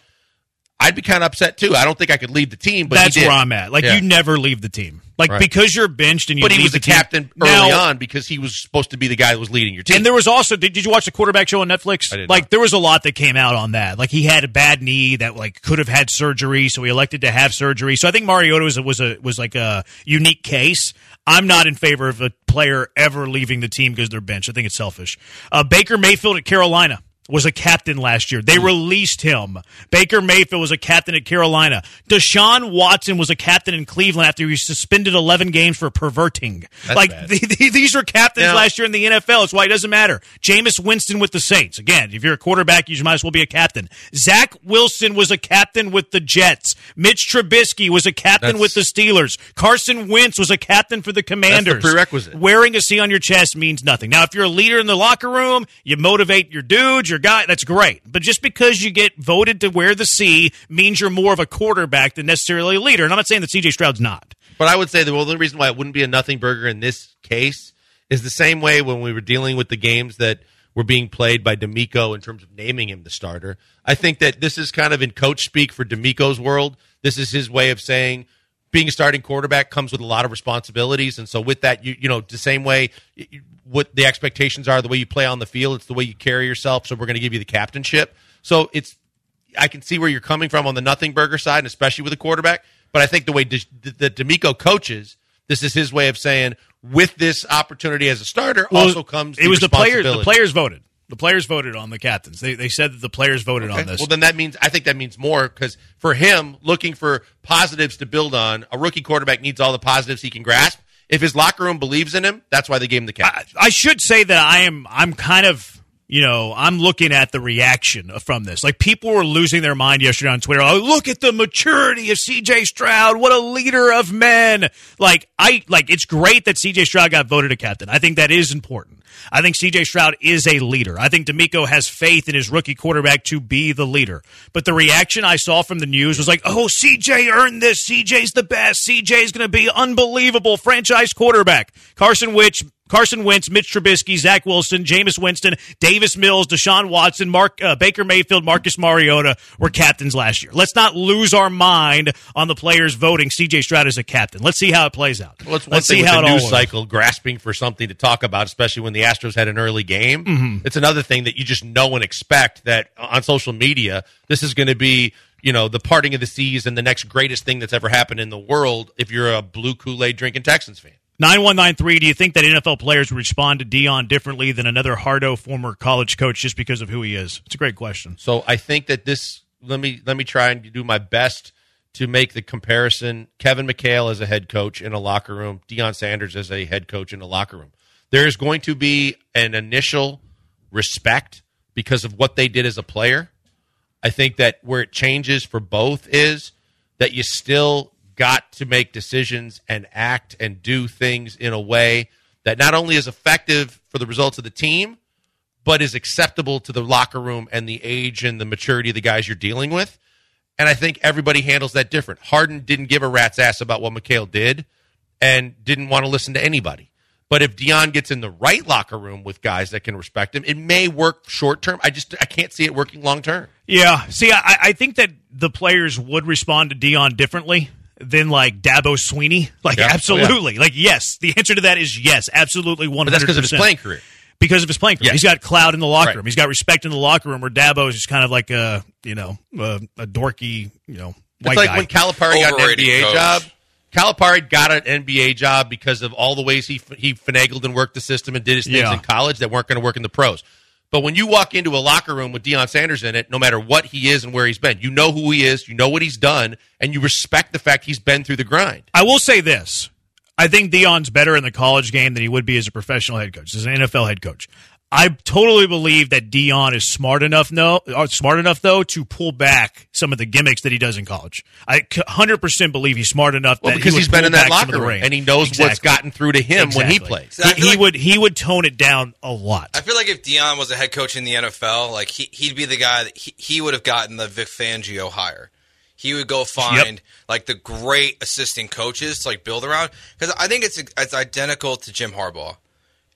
[SPEAKER 3] I'd be kind of upset too. I don't think I could leave the team, but he
[SPEAKER 2] That's where I'm at. Like
[SPEAKER 3] Yeah.
[SPEAKER 2] you never leave the team. Like
[SPEAKER 3] Right.
[SPEAKER 2] because you're benched and you
[SPEAKER 3] But he was
[SPEAKER 2] the
[SPEAKER 3] the captain early
[SPEAKER 2] Now-
[SPEAKER 3] on because he was supposed to be the guy that was leading your team.
[SPEAKER 2] And there was also did, did you watch the quarterback show on Netflix?
[SPEAKER 3] I did
[SPEAKER 2] like
[SPEAKER 3] not.
[SPEAKER 2] there was a lot that came out on that. Like he had a bad knee that like could have had surgery, so he elected to have surgery. So I think Mariota was a, was a was like a unique case. I'm not in favor of a player ever leaving the team because they're benched. I think it's selfish. Uh, Baker Mayfield at Carolina was a captain last year. They
[SPEAKER 3] Hmm.
[SPEAKER 2] released him. Baker Mayfield was a captain at Carolina. Deshaun Watson was a captain in Cleveland after he was suspended 11 games for perverting. like the- the- these are captains
[SPEAKER 3] Now-
[SPEAKER 2] last year in the NFL. It's why it doesn't matter. Jameis Winston with the Saints. Again, if you're a quarterback, you might as well be a captain. Zach Wilson was a captain with the Jets. Mitch Trubisky was a captain with the Steelers. Carson Wentz was a captain for the Commanders.
[SPEAKER 3] prerequisite.
[SPEAKER 2] Wearing a C on your chest means nothing. Now, if you're a leader in the locker room, you motivate your dudes, your guy, that's great. But just because you get voted to wear the C means you're more of a quarterback than necessarily a leader. And I'm not saying that CJ Stroud's not.
[SPEAKER 3] But I would say the only reason why it wouldn't be a nothing burger in this case is the same way when we were dealing with the games that were being played by DeMeco in terms of naming him the starter. I think that this is kind of in coach speak for DeMeco's world. This is his way of saying being a starting quarterback comes with a lot of responsibilities, and so with that, you you know the same way what the expectations are, the way you play on the field, it's the way you carry yourself. So we're going to give you the captainship. So it's I can see where you're coming from on the nothing burger side, and especially with a quarterback. But I think the way D- the DeMeco coaches, this is his way of saying, with this opportunity as a starter, also comes
[SPEAKER 2] it was the players. The players voted. The players voted on the captains. They, they said that the players voted on this.
[SPEAKER 3] Well, then that means I think that means more because for him, looking for positives to build on, a rookie quarterback needs all the positives he can grasp. If his locker room believes in him, that's why they gave him the
[SPEAKER 2] I. I should say that I am. I'm kind of. You know, I'm looking at the reaction from this. Like people were losing their mind yesterday on Twitter. Oh, look at the maturity of CJ Stroud. What a leader of men. Like I like it's great that CJ Stroud got voted a captain. I think that is important. I think CJ Stroud is a leader. I think DeMeco has faith in his rookie quarterback to be the leader. But the reaction I saw from the news was like, "Oh, CJ earned this. CJ's the best. CJ's going to be unbelievable franchise quarterback." Carson Wentz Carson Wentz, Mitch Trubisky, Zach Wilson, Jameis Winston, Davis Mills, Deshaun Watson, Mark uh, Baker Mayfield, Marcus Mariota were captains last year. Let's not lose our mind on the players voting CJ Stroud as a captain. Let's see how it plays out.
[SPEAKER 3] Well,
[SPEAKER 2] Let's see how
[SPEAKER 3] the
[SPEAKER 2] it
[SPEAKER 3] news
[SPEAKER 2] works.
[SPEAKER 3] cycle grasping for something to talk about, especially when the Astros had an early game.
[SPEAKER 2] Mm-hmm.
[SPEAKER 3] It's another thing that you just know and expect that on social media, this is going to be, you know, the parting of the seas and the next greatest thing that's ever happened in the world if you're a blue Kool Aid drinking Texans fan.
[SPEAKER 2] 9193, do you think that NFL players respond to Deion differently than another Hardo former college coach just because of who he is? It's a great question.
[SPEAKER 3] So I think that this let me let me try and do my best to make the comparison. Kevin McHale as a head coach in a locker room, Deion Sanders as a head coach in a locker room. There's going to be an initial respect because of what they did as a player. I think that where it changes for both is that you still got to make decisions and act and do things in a way that not only is effective for the results of the team, but is acceptable to the locker room and the age and the maturity of the guys you're dealing with. And I think everybody handles that different. Harden didn't give a rat's ass about what McHale did and didn't want to listen to anybody. But if Deion gets in the right locker room with guys that can respect him, it may work short term. I just I can't see it working long term.
[SPEAKER 2] Yeah. See, I, I think that the players would respond to Deion differently than like Dabo Swinney. Like,
[SPEAKER 3] Yeah. Oh, yeah.
[SPEAKER 2] absolutely. Like, yes. The answer to that is yes. Absolutely 100%.
[SPEAKER 3] But that's because of his playing career.
[SPEAKER 2] Because of his playing career.
[SPEAKER 3] Yeah.
[SPEAKER 2] He's got cloud in the locker
[SPEAKER 3] Right.
[SPEAKER 2] room. He's got respect in the locker room where Dabo is just kind of like a, you know, a, a dorky, you know, white
[SPEAKER 3] It's like
[SPEAKER 2] guy.
[SPEAKER 3] when Calipari got an NBA
[SPEAKER 4] coach.
[SPEAKER 3] job. Calipari got an NBA job because of all the ways he he finagled and worked the system and did his things
[SPEAKER 2] Yeah.
[SPEAKER 3] in college that weren't going to work in the pros. But when you walk into a locker room with Deion Sanders in it, no matter what he is and where he's been, you know who he is, you know what he's done, and you respect the fact he's been through the grind.
[SPEAKER 2] I will say this. I think Deion's better in the college game than he would be as a professional head coach, as an NFL head coach. I totally believe that Deion is smart enough, no, uh, smart enough though, to pull back some of the gimmicks that he does in college. I hundred percent believe he's smart enough
[SPEAKER 3] Well,
[SPEAKER 2] that
[SPEAKER 3] because
[SPEAKER 2] he would
[SPEAKER 3] he's been
[SPEAKER 2] pull
[SPEAKER 3] in that
[SPEAKER 2] back some of
[SPEAKER 3] locker room
[SPEAKER 2] reins.
[SPEAKER 3] and he knows what's gotten through to him when he plays.
[SPEAKER 4] So
[SPEAKER 2] He,
[SPEAKER 4] feel
[SPEAKER 2] he would he would tone it down a lot.
[SPEAKER 4] I feel like if Deion was a head coach in the NFL, like he, he'd be the guy that he, he would have gotten the Vic Fangio hire. He would go find like the great assistant coaches to like build around because I think it's it's identical to Jim Harbaugh.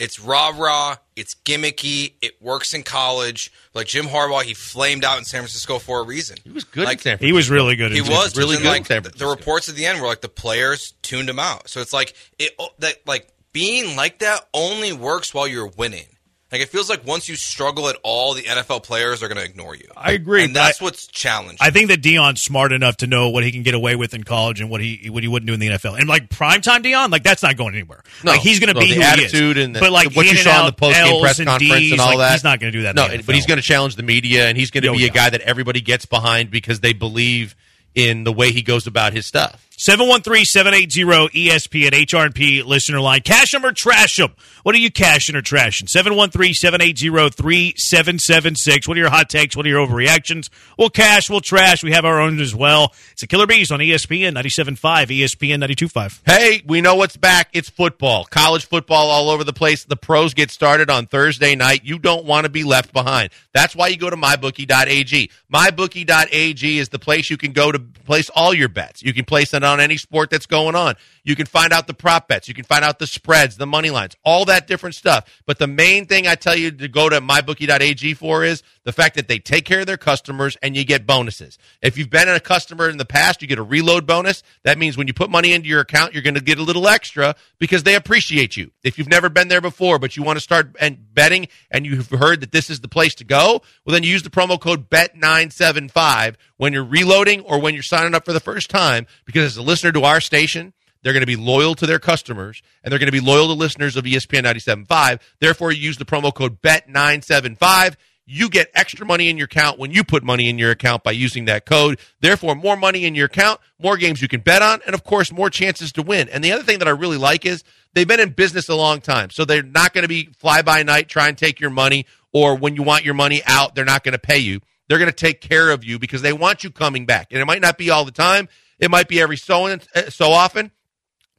[SPEAKER 4] It's rah rah. It's gimmicky. It works in college. Like Jim Harbaugh, he flamed out in San Francisco for a reason.
[SPEAKER 3] He was good
[SPEAKER 4] Like,
[SPEAKER 3] in San Francisco.
[SPEAKER 2] He was really good.
[SPEAKER 4] He
[SPEAKER 2] at
[SPEAKER 4] was
[SPEAKER 3] really
[SPEAKER 4] really
[SPEAKER 3] good in
[SPEAKER 4] Like
[SPEAKER 3] San
[SPEAKER 4] the- the reports at the end were like the players tuned him out. So it's like it oh, that like being like that only works while you're winning. Like it feels like once you struggle at all, the NFL players are going to ignore you.
[SPEAKER 2] I agree,
[SPEAKER 4] and that's
[SPEAKER 2] I-
[SPEAKER 4] what's challenging.
[SPEAKER 2] I think that Deion's smart enough to know what he can get away with in college and what he what he wouldn't do in the NFL. And like primetime Deion, like that's not going anywhere.
[SPEAKER 3] No,
[SPEAKER 2] like he's going to
[SPEAKER 3] no,
[SPEAKER 2] be
[SPEAKER 3] the
[SPEAKER 2] who
[SPEAKER 3] attitude
[SPEAKER 2] he is.
[SPEAKER 3] and the,
[SPEAKER 2] but like
[SPEAKER 3] what you saw in the
[SPEAKER 2] out
[SPEAKER 3] post game press
[SPEAKER 2] and
[SPEAKER 3] conference
[SPEAKER 2] Ds,
[SPEAKER 3] and all
[SPEAKER 2] like,
[SPEAKER 3] that.
[SPEAKER 2] he's not going to do that. in
[SPEAKER 3] No,
[SPEAKER 2] the
[SPEAKER 3] but he's going to challenge the media, and he's going to
[SPEAKER 2] Oh,
[SPEAKER 3] be a
[SPEAKER 2] yeah.
[SPEAKER 3] guy that everybody gets behind because they believe in the way he goes about his stuff.
[SPEAKER 2] 713-780 ESPN HRP listener line. Cash them or trash them. What are you cashing or trashing? 713-780-3776. What are your hot takes? What are your overreactions? We'll cash, we'll trash. We have our own as well. It's the Killer Bees on ESPN 97.5, ESPN 92.5.
[SPEAKER 3] Hey, we know what's back. It's football. College football all over the place. The pros get started on Thursday night. You don't want to be left behind. That's why you go to mybookie.ag. Mybookie.ag is the place you can go to place all your bets. You can place it on any sport that's going on. You can find out the prop bets. You can find out the spreads, the money lines, all that different stuff. But the main thing I tell you to go to mybookie.ag for is the fact that they take care of their customers and you get bonuses. If you've been a customer in the past, you get a reload bonus. That means when you put money into your account, you're going to get a little extra because they appreciate you. If you've never been there before, but you want to start and betting and you've heard that this is the place to go, well, then you use the promo code BET975 when you're reloading or when you're signing up for the first time because as a listener to our station, they're going to be loyal to their customers and they're going to be loyal to listeners of ESPN 97.5. Therefore, you use the promo code BET975. You get extra money in your account when you put money in your account by using that code. Therefore, more money in your account, more games you can bet on, and of course, more chances to win. And the other thing that I really like is they've been in business a long time. So they're not going to be fly by night, try and take your money, or when you want your money out, they're not going to pay you. They're going to take care of you because they want you coming back. And it might not be all the time. It might be every so, uh, so often.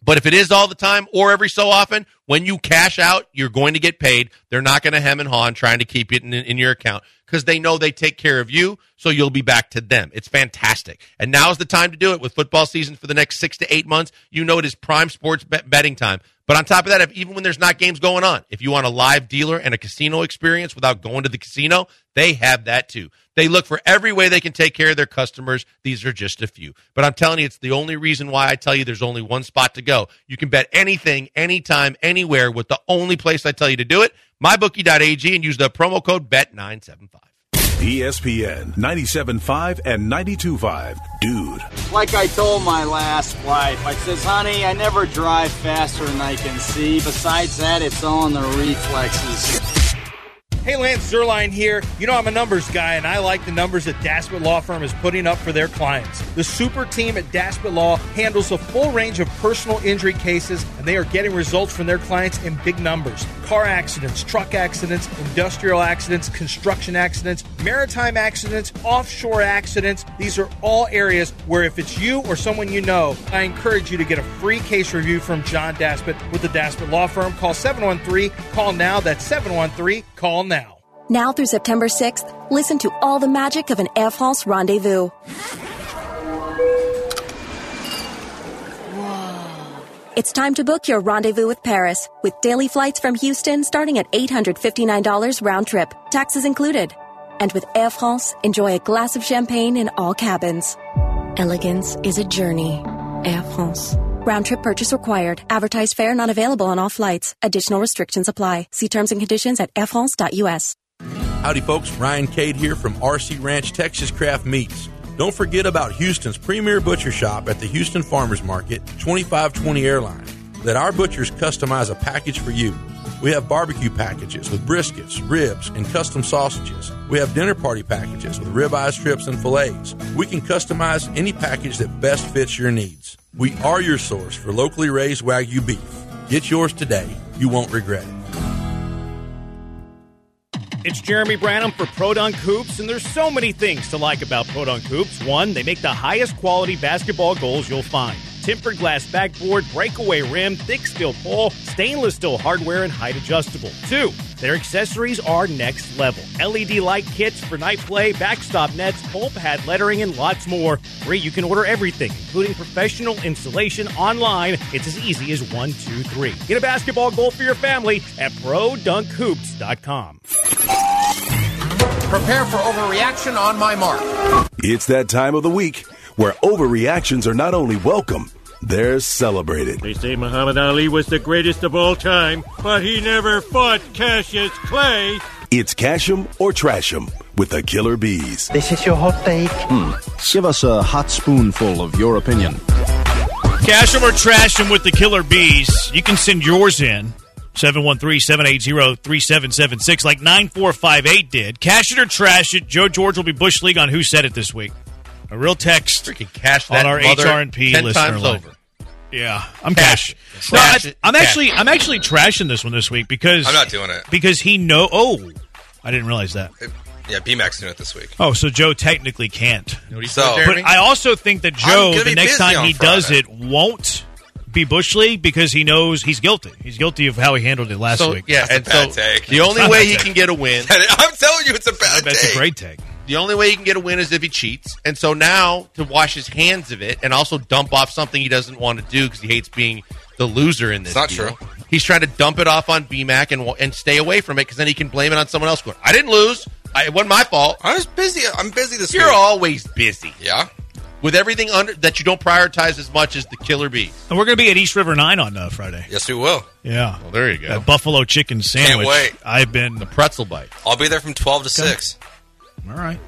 [SPEAKER 3] But if it is all the time or every so often, when you cash out, you're going to get paid. They're not going to hem and haw and trying to keep it in, in your account because they know they take care of you, so you'll be back to them. It's fantastic. And now is the time to do it with football season for the next six to eight months. You know it is prime sports bet- betting time. But on top of that, if, even when there's not games going on, if you want a live dealer and a casino experience without going to the casino, they have that too. They look for every way they can take care of their customers. These are just a few. But I'm telling you, it's the only reason why I tell you there's only one spot to go. You can bet anything, anytime, anywhere with the only place I tell you to do it, mybookie.ag, and use the promo code BET975.
[SPEAKER 1] ESPN 97.5 and 92.5. Dude.
[SPEAKER 5] Like I told my last wife, I says, honey, I never drive faster than I can see. Besides that, it's all in the reflexes.
[SPEAKER 6] Hey, Lance Zierlein here. You know, I'm a numbers guy, and I like the numbers that Daspit Law Firm is putting up for their clients. The super team at Daspit Law handles a full range of personal injury cases, and they are getting results from their clients in big numbers car accidents, truck accidents, industrial accidents, construction accidents, maritime accidents, offshore accidents. These are all areas where, if it's you or someone you know, I encourage you to get a free case review from John Daspit with the Daspit Law Firm. Call 713 Call Now. That's 713 Call Now.
[SPEAKER 7] Now through September 6th, listen to all the magic of an Air France rendezvous. It's time to book your rendezvous with Paris with daily flights from Houston starting at $859 round trip, taxes included. And with Air France, enjoy a glass of champagne in all cabins. Elegance is a journey. Air France. Round trip purchase required. Advertised fare not available on all flights. Additional restrictions apply. See terms and conditions at airfrance.us.
[SPEAKER 8] Howdy, folks. Ryan Cade here from RC Ranch Texas Craft Meats. Don't forget about Houston's premier butcher shop at the Houston Farmers Market, 2520 Airline. Let our butchers customize a package for you. We have barbecue packages with briskets, ribs, and custom sausages. We have dinner party packages with ribeye strips and fillets. We can customize any package that best fits your needs. We are your source for locally raised Wagyu beef. Get yours today. You won't regret it.
[SPEAKER 2] It's Jeremy Branham for Produnk Hoops, and there's so many things to like about Produnk Hoops. One, they make the highest quality basketball goals you'll find. Tempered glass backboard, breakaway rim, thick steel pole, stainless steel hardware, and height adjustable. Two,
[SPEAKER 9] Their accessories are next level. LED light kits for night play, backstop nets, pole pad lettering, and lots more. Free, you can order everything, including professional installation online. It's as easy as one, two, three. Get a basketball goal for your family at ProDunkHoops.com.
[SPEAKER 10] Prepare for overreaction on my mark.
[SPEAKER 1] It's that time of the week where overreactions are not only welcome, they're celebrated.
[SPEAKER 11] They say Muhammad Ali was the greatest of all time, but he never fought Cassius Clay.
[SPEAKER 1] It's Cash 'em or Trash 'em with the Killer Bees.
[SPEAKER 12] This is your hot take.
[SPEAKER 13] Hmm. Give us a hot spoonful of your opinion.
[SPEAKER 2] Cash them or trash them with the Killer Bees. You can send yours in. 713-780-3776 like 9458 did. Cash it or trash it. Joe George will be Bush League on Who Said It this week. A real text
[SPEAKER 3] Freaking cash
[SPEAKER 2] on our
[SPEAKER 3] mother
[SPEAKER 2] HRP
[SPEAKER 3] 10
[SPEAKER 2] listener
[SPEAKER 3] times
[SPEAKER 2] line.
[SPEAKER 3] over.
[SPEAKER 2] Yeah, I'm
[SPEAKER 3] Cash
[SPEAKER 2] cash. No, I, I'm actually
[SPEAKER 3] it.
[SPEAKER 2] I'm actually trashing this one this week because
[SPEAKER 4] I'm not doing it.
[SPEAKER 2] because he know. Oh, I didn't realize that.
[SPEAKER 4] Yeah, BMAX doing it this week.
[SPEAKER 2] Oh, so Joe technically can't.
[SPEAKER 3] What do you
[SPEAKER 4] So-
[SPEAKER 2] But I also think that Joe, the next time
[SPEAKER 4] on
[SPEAKER 2] he does it, won't be Bush League because he knows he's guilty. He's guilty of how he handled it last
[SPEAKER 3] so
[SPEAKER 2] week.
[SPEAKER 3] yeah,
[SPEAKER 4] That's a
[SPEAKER 3] and
[SPEAKER 4] bad
[SPEAKER 3] so
[SPEAKER 4] take.
[SPEAKER 3] the only way he
[SPEAKER 2] take.
[SPEAKER 3] can get a win,
[SPEAKER 4] I'm telling you, it's a bad
[SPEAKER 2] That's
[SPEAKER 4] take.
[SPEAKER 2] a great take.
[SPEAKER 3] The only way he can get a win is if he cheats. And so now to wash his hands of it and also dump off something he doesn't want to do because he hates being the loser in this.
[SPEAKER 4] It's not
[SPEAKER 3] deal,
[SPEAKER 4] true.
[SPEAKER 3] He's trying to dump it off on BMAC and and stay away from it because then he can blame it on someone else. Going, I didn't lose. I, it wasn't my fault.
[SPEAKER 4] I was busy. I'm busy this
[SPEAKER 3] You're
[SPEAKER 4] week.
[SPEAKER 3] always busy
[SPEAKER 4] Yeah.
[SPEAKER 3] with everything under that you don't prioritize as much as the killer bees.
[SPEAKER 2] And we're going to be at East River Nine on uh, Friday.
[SPEAKER 4] Yes, we will.
[SPEAKER 2] Yeah,
[SPEAKER 3] Well, there you go.
[SPEAKER 2] that buffalo chicken sandwich.
[SPEAKER 4] wait.
[SPEAKER 2] I've been the
[SPEAKER 3] pretzel bite.
[SPEAKER 4] I'll be there from 12 to 6.
[SPEAKER 2] All right.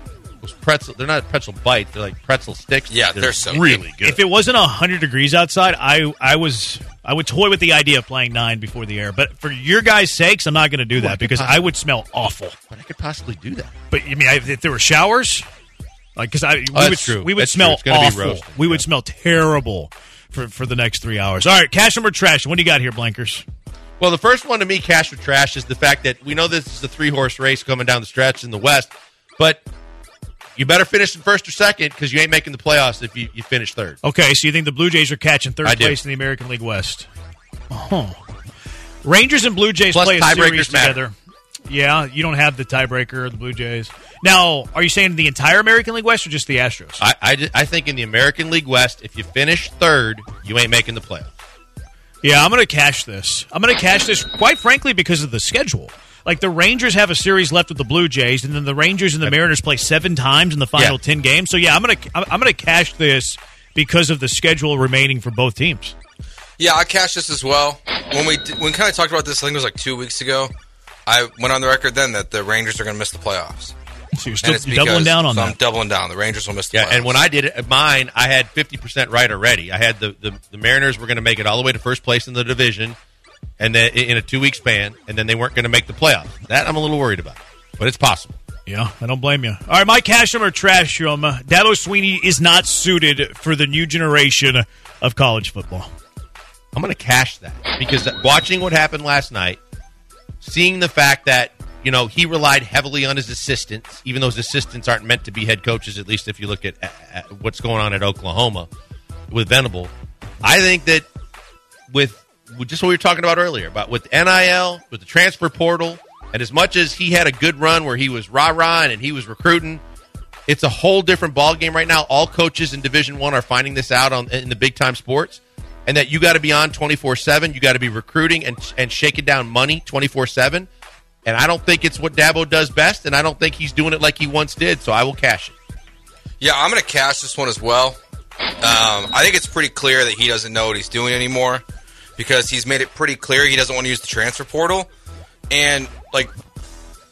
[SPEAKER 3] Those pretzel. They're not pretzel bites. They're like pretzel sticks.
[SPEAKER 4] Yeah, they're so
[SPEAKER 3] really good.
[SPEAKER 2] If it wasn't hundred degrees outside, I I was I would toy with the idea of playing nine before the air. But for your guys' sakes, I'm not going to do
[SPEAKER 3] Well, I
[SPEAKER 2] that
[SPEAKER 3] could
[SPEAKER 2] because I would smell awful.
[SPEAKER 3] but I could possibly do that.
[SPEAKER 2] But I mean, I, if there were showers, like because I we
[SPEAKER 3] Oh, that's
[SPEAKER 2] would
[SPEAKER 3] true.
[SPEAKER 2] we would
[SPEAKER 3] That's true.
[SPEAKER 2] smell
[SPEAKER 3] It's gonna be
[SPEAKER 2] awful.
[SPEAKER 3] roasting,
[SPEAKER 2] we would smell terrible for for the next three hours. All right, cash them or trash. What do you got here, Blankers?
[SPEAKER 3] Well, the first one to me, cash or trash, is the fact that we know this is a three horse race coming down the stretch in the West, but you better finish in first or second because you ain't making the playoffs if you, you finish third.
[SPEAKER 2] Okay, so you think the Blue Jays are catching third
[SPEAKER 3] I do.
[SPEAKER 2] place in the American League West? Oh. Rangers and Blue Jays
[SPEAKER 3] Plus
[SPEAKER 2] play a series
[SPEAKER 3] matter.
[SPEAKER 2] together. Yeah, you don't have the tiebreaker of the Blue Jays. Now, are you saying the entire American League West or just the Astros?
[SPEAKER 3] I, I, I think in the American League West, if you finish third, you ain't making the playoffs.
[SPEAKER 2] Yeah, I'm going to cash this. I'm going to cash this, quite frankly, because of the schedule. Like the Rangers have a series left with the Blue Jays, and then the Rangers and the Mariners play seven times in the final
[SPEAKER 3] Yeah.
[SPEAKER 2] ten games. So yeah, I'm going to I'm, I'm going to cash this because of the schedule remaining for both teams.
[SPEAKER 4] Yeah, I cashed this as well. When we when we kind of talked about this, I think it was like two weeks ago. I went on the record then that the Rangers are going to miss the playoffs.
[SPEAKER 2] So you're still you're doubling down on
[SPEAKER 4] so
[SPEAKER 2] that.
[SPEAKER 4] I'm doubling down. The Rangers will miss the
[SPEAKER 3] Yeah,
[SPEAKER 4] playoffs.
[SPEAKER 3] and when I did it, at mine, I had 50% right already. I had the, the, the Mariners were going to make it all the way to first place in the division and then in a two week span, and then they weren't going to make the playoffs. That I'm a little worried about, but it's possible.
[SPEAKER 2] Yeah, I don't blame you. All right, cash them or trash them. Dabo Swinney is not suited for the new generation of college football.
[SPEAKER 3] I'm going to cash that because watching what happened last night, seeing the fact that you know he relied heavily on his assistants, even though his assistants aren't meant to be head coaches. At least if you look at, at what's going on at Oklahoma with Venable, I think that with just what we were talking about earlier about with NIL, with the transfer portal, and as much as he had a good run where he was rah rah and he was recruiting. It's a whole different ball game right now. All coaches in Division One are finding this out on in the big time sports, and that you got to be on twenty four seven. You got to be recruiting and and shaking down money twenty four seven. And I don't think it's what Dabo does best, and I don't think he's doing it like he once did. So I will cash it.
[SPEAKER 4] Yeah, I'm going to cash this one as well. Um, I think it's pretty clear that he doesn't know what he's doing anymore because he's made it pretty clear he doesn't want to use the transfer portal, and like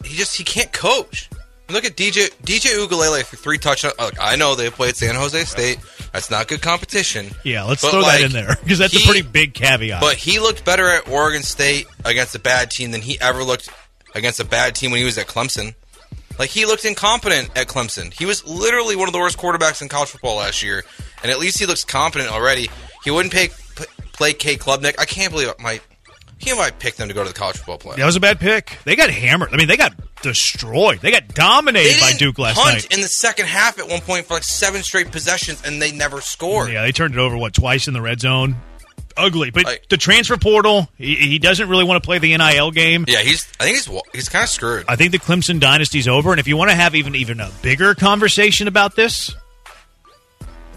[SPEAKER 4] he just he can't coach. Look at DJ DJ Uiagalelei for three touchdowns. Oh, look, I know they played San Jose State. That's not good competition.
[SPEAKER 2] Yeah, let's throw
[SPEAKER 4] like,
[SPEAKER 2] that in there because that's
[SPEAKER 4] he-
[SPEAKER 2] a pretty big caveat.
[SPEAKER 4] But he looked better at Oregon State against a bad team than he ever looked against a bad team when he was at Clemson. Like he looked incompetent at Clemson. He was literally one of the worst quarterbacks in college football last year, and at least he looks competent already. He wouldn't pay, p- play Cade Klubnik. I can't believe my. Believe I picked them to go to the college football play.
[SPEAKER 2] that was a bad pick. They got hammered. I mean, they got destroyed. They got dominated
[SPEAKER 4] They
[SPEAKER 2] by
[SPEAKER 4] didn't
[SPEAKER 2] Duke last
[SPEAKER 4] punt
[SPEAKER 2] night.
[SPEAKER 4] in the second half at one point for like seven straight possessions, and they never scored.
[SPEAKER 2] Yeah, they turned it over what twice in the red zone. ugly. But
[SPEAKER 4] Like-
[SPEAKER 2] the transfer portal, he, he doesn't really want to play the NIL game.
[SPEAKER 4] Yeah, he's. I think he's he's kind of screwed.
[SPEAKER 2] I think the Clemson dynasty's over. And if you want to have even even a bigger conversation about this,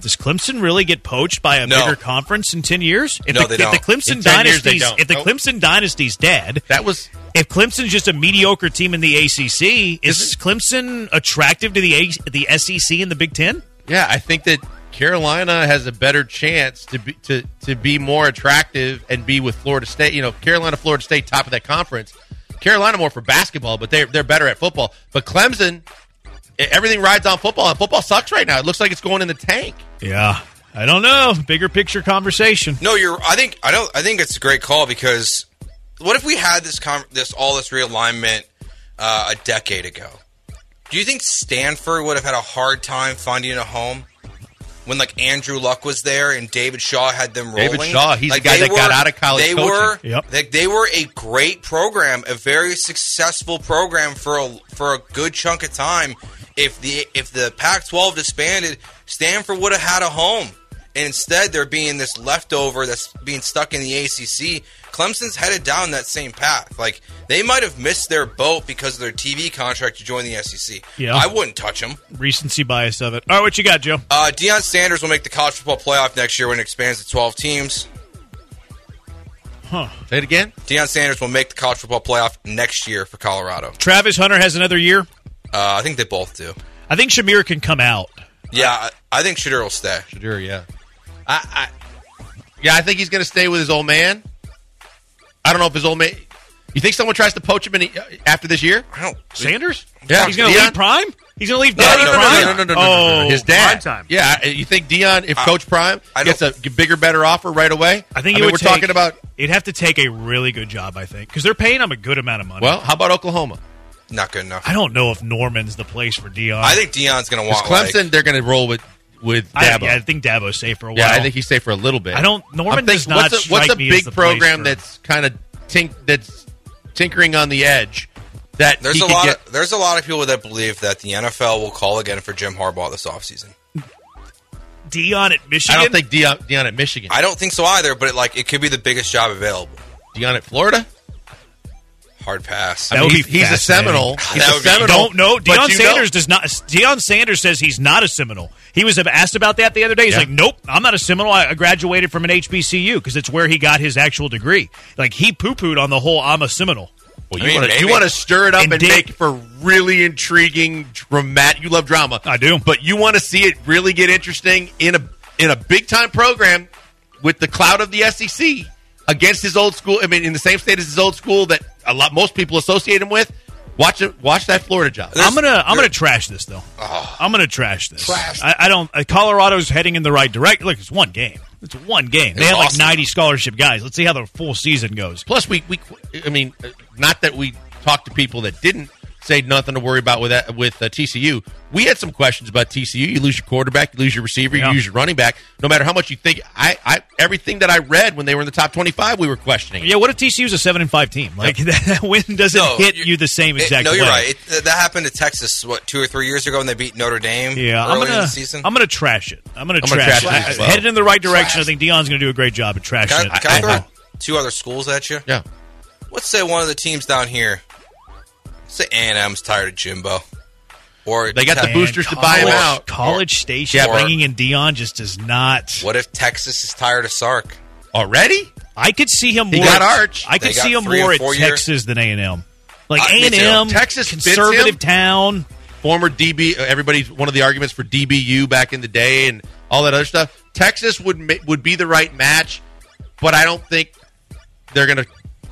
[SPEAKER 2] does Clemson really get poached by a
[SPEAKER 4] No.
[SPEAKER 2] bigger conference in ten years? If
[SPEAKER 4] No,
[SPEAKER 2] the,
[SPEAKER 4] they
[SPEAKER 2] if
[SPEAKER 4] don't.
[SPEAKER 2] the Clemson
[SPEAKER 3] In 10 years, they don't.
[SPEAKER 2] if the
[SPEAKER 3] Nope.
[SPEAKER 2] Clemson dynasty's dead,
[SPEAKER 3] That was
[SPEAKER 2] if Clemson's just a mediocre team in the ACC, is Clemson attractive to the A- the SEC and the Big Ten?
[SPEAKER 3] Yeah, I think that Carolina has a better chance to be to, to be more attractive and be with Florida State. You know, Carolina, Florida State, top of that conference. Carolina more for basketball, but they're they're better at football. But Clemson, everything rides on football, and football sucks right now. It looks like it's going in the tank.
[SPEAKER 2] Yeah, I don't know. Bigger picture conversation.
[SPEAKER 4] No, you're. I think. I don't. I think it's a great call because what if we had this con this all this realignment uh, a decade ago? Do you think Stanford would have had a hard time finding a home when like Andrew Luck was there and David Shaw had them rolling?
[SPEAKER 3] David Shaw, he's
[SPEAKER 4] like,
[SPEAKER 3] the guy
[SPEAKER 4] they
[SPEAKER 3] that got out of college
[SPEAKER 4] They
[SPEAKER 3] coaching.
[SPEAKER 4] were.
[SPEAKER 2] Yep.
[SPEAKER 4] They, they were a great program, a very successful program for a for a good chunk of time. If the if the Pac-12 disbanded, Stanford would have had a home. And instead, they're being this leftover that's being stuck in the ACC. Clemson's headed down that same path. Like they might have missed their boat because of their TV contract to join the SEC.
[SPEAKER 2] Yeah.
[SPEAKER 4] I wouldn't touch them.
[SPEAKER 2] Recency bias of it. All right, what you got, Joe?
[SPEAKER 4] Uh, Deion Sanders will make the college football playoff next year when it expands to 12 teams.
[SPEAKER 2] Huh.
[SPEAKER 3] Say it again.
[SPEAKER 4] Deion Sanders will make the college football playoff next year for Colorado.
[SPEAKER 2] Travis Hunter has another year.
[SPEAKER 4] Uh, I think they both do.
[SPEAKER 2] I think Shamir can come out.
[SPEAKER 4] Yeah, I, I think Shedeur will stay.
[SPEAKER 3] Shedeur, yeah. I, I yeah, I think he's going to stay with his old man. I don't know if his old man. You think someone tries to poach him in, after this year?
[SPEAKER 4] I don't.
[SPEAKER 2] Sanders?
[SPEAKER 3] Yeah,
[SPEAKER 2] He's going to leave Prime? He's going to leave
[SPEAKER 3] No,
[SPEAKER 2] Daddy
[SPEAKER 3] no, no, no,
[SPEAKER 2] Prime?
[SPEAKER 3] no, no, no, no, no,
[SPEAKER 2] oh,
[SPEAKER 3] no, no. His dad.
[SPEAKER 2] Prime time.
[SPEAKER 3] Yeah, you think Deion, if Coach Prime
[SPEAKER 4] I
[SPEAKER 3] gets a bigger, better offer right away?
[SPEAKER 2] I think
[SPEAKER 3] I mean,
[SPEAKER 2] would
[SPEAKER 3] we're
[SPEAKER 2] take-
[SPEAKER 3] talking about.
[SPEAKER 2] It'd have to take a really good job, I think, because they're paying him a good amount of money.
[SPEAKER 3] Well, how about Oklahoma?
[SPEAKER 4] Not good enough.
[SPEAKER 2] I don't know if Norman's the place for Deion.
[SPEAKER 4] I think Deion's going to
[SPEAKER 3] Because
[SPEAKER 4] want
[SPEAKER 3] Clemson,
[SPEAKER 4] like,
[SPEAKER 3] they're going to roll with with
[SPEAKER 2] I,
[SPEAKER 3] Dabo.
[SPEAKER 2] yeah, I think Dabo's safe for a while.
[SPEAKER 3] Yeah, I think he's safe for a little bit.
[SPEAKER 2] I don't- Norman
[SPEAKER 3] I'm thinking,
[SPEAKER 2] does not
[SPEAKER 3] What's a, what's
[SPEAKER 2] strike
[SPEAKER 3] a
[SPEAKER 2] me as
[SPEAKER 3] big
[SPEAKER 2] the place
[SPEAKER 3] program that's kind of tink that's tinkering on the edge? That
[SPEAKER 4] There's a lot.
[SPEAKER 3] get-
[SPEAKER 4] of, there's a lot of people that believe that the NFL will call again for Jim Harbaugh this offseason.
[SPEAKER 2] Deion at Michigan.
[SPEAKER 3] I don't think Deion, Deion at Michigan.
[SPEAKER 4] I don't think so either, but it, like it could be the biggest job available.
[SPEAKER 3] Deion at Florida.
[SPEAKER 4] Hard pass.
[SPEAKER 2] That
[SPEAKER 3] I
[SPEAKER 2] would be
[SPEAKER 3] he's, he's a. Seminole. He's
[SPEAKER 4] That
[SPEAKER 3] a
[SPEAKER 4] would be-
[SPEAKER 3] Seminole.
[SPEAKER 2] don't know.
[SPEAKER 3] but
[SPEAKER 2] Deion Sanders
[SPEAKER 3] know-
[SPEAKER 2] does not. Deion Sanders says he's not a Seminole. He was asked about that the other day. He's
[SPEAKER 3] Yeah.
[SPEAKER 2] like, "Nope, I'm not a Seminole. I graduated from an HBCU because it's where he got his actual degree." Like he poo pooed on the whole "I'm a Seminole."
[SPEAKER 3] Well,
[SPEAKER 4] I
[SPEAKER 3] you
[SPEAKER 4] mean,
[SPEAKER 3] want to you
[SPEAKER 4] maybe.
[SPEAKER 3] want to stir it up
[SPEAKER 2] And
[SPEAKER 3] and, make for really intriguing, dramatic. You love drama,
[SPEAKER 2] I do.
[SPEAKER 3] but you want to see it really get interesting in a in a big time program with the cloud of the SEC against his old school. I mean, in the same state as his old school that a lot most people associate him with. Watch it. Watch that Florida job.
[SPEAKER 2] I'm gonna I'm gonna trash this though.
[SPEAKER 3] Oh.
[SPEAKER 2] I'm gonna trash this. I, I don't. Uh, Colorado's heading in the right direction. Look, it's one game. It's one game. They
[SPEAKER 4] It's
[SPEAKER 2] have like 90 scholarship guys. Let's see how the full season goes.
[SPEAKER 3] Plus, we we I mean, uh, not that we talked to people that didn't say nothing to worry about with that, with uh, TCU. We had some questions about TCU. You lose your quarterback, you lose your receiver,
[SPEAKER 2] Yeah.
[SPEAKER 3] you lose your running back. No matter how much you think, I, I everything that I read when they were in the top twenty-five, we were questioning.
[SPEAKER 2] Yeah, what if TCU's a seven and five team? Like that win doesn't
[SPEAKER 4] No,
[SPEAKER 2] hit
[SPEAKER 4] you're-
[SPEAKER 2] the same
[SPEAKER 4] It-
[SPEAKER 2] exact
[SPEAKER 4] no,
[SPEAKER 2] way.
[SPEAKER 4] you're right. It, that happened to Texas what two or three years ago when they beat Notre Dame.
[SPEAKER 2] Yeah, I'm gonna
[SPEAKER 4] the season.
[SPEAKER 2] I'm gonna trash it. I'm gonna
[SPEAKER 3] I'm gonna
[SPEAKER 2] trash,
[SPEAKER 3] trash it
[SPEAKER 2] it.
[SPEAKER 3] well.
[SPEAKER 2] Headed in the right direction. I think Deion's gonna do a great job at trashing
[SPEAKER 4] can
[SPEAKER 2] it.
[SPEAKER 4] I, can I
[SPEAKER 3] I-
[SPEAKER 4] throw
[SPEAKER 3] I-
[SPEAKER 4] two other schools at you?
[SPEAKER 3] yeah.
[SPEAKER 4] Let's say one of the teams down here. Say A and M's tired of Jimbo, or
[SPEAKER 3] They got the
[SPEAKER 4] Te-
[SPEAKER 3] boosters to buy him out.
[SPEAKER 2] College Station
[SPEAKER 4] Yeah, or-
[SPEAKER 2] bringing in Deion just does not.
[SPEAKER 4] What if Texas is tired of Sark?
[SPEAKER 3] already.
[SPEAKER 2] I could see him.
[SPEAKER 3] He
[SPEAKER 2] more
[SPEAKER 3] got
[SPEAKER 2] at-
[SPEAKER 3] Arch.
[SPEAKER 2] I could
[SPEAKER 4] They
[SPEAKER 2] see him more at
[SPEAKER 4] four year-
[SPEAKER 2] Texas than A and M. Like A
[SPEAKER 4] me
[SPEAKER 2] and
[SPEAKER 4] too.
[SPEAKER 2] M,
[SPEAKER 3] Texas
[SPEAKER 2] conservative town.
[SPEAKER 3] Former DB, everybody's one of the arguments for DBU back in the day and all that other stuff. Texas would would be the right match, but I don't think they're going to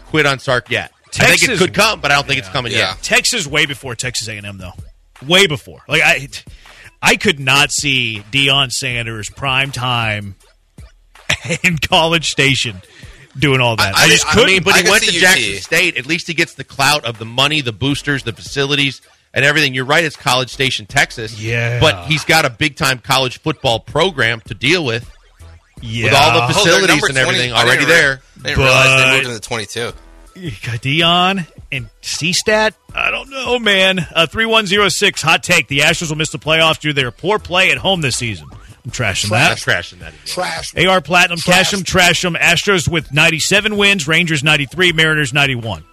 [SPEAKER 3] quit on Sark yet. I think it could come, but I don't think it's coming
[SPEAKER 4] Yeah.
[SPEAKER 3] yet.
[SPEAKER 2] Texas way before Texas A&M though. Way before. Like I I could not see Deion Sanders prime time in College Station doing all that. I,
[SPEAKER 4] I-
[SPEAKER 2] just
[SPEAKER 4] I
[SPEAKER 2] couldn't.
[SPEAKER 3] I mean, but he went
[SPEAKER 4] see
[SPEAKER 3] to
[SPEAKER 4] UT.
[SPEAKER 3] Jackson State. At least he gets the clout of the money, the boosters, the facilities, and everything. You're right; it's College Station, Texas.
[SPEAKER 2] Yeah.
[SPEAKER 3] but he's got a big time college football program to deal with,
[SPEAKER 2] yeah.
[SPEAKER 3] with all the
[SPEAKER 4] Oh,
[SPEAKER 3] facilities
[SPEAKER 4] number
[SPEAKER 3] and everything
[SPEAKER 4] 20. I
[SPEAKER 3] already
[SPEAKER 4] didn't
[SPEAKER 3] there.
[SPEAKER 4] re- I didn't realize they moved into 22.
[SPEAKER 2] Deion and C-Stat? I don't know, man. Uh, 3106, hot take. The Astros will miss the playoffs due to their poor play at home this season. I'm trashing
[SPEAKER 3] I'm
[SPEAKER 2] that.
[SPEAKER 3] trashing that.
[SPEAKER 12] Trash.
[SPEAKER 2] AR Platinum, cash them, trash them. Astros with 97 wins, Rangers 93, Mariners 91.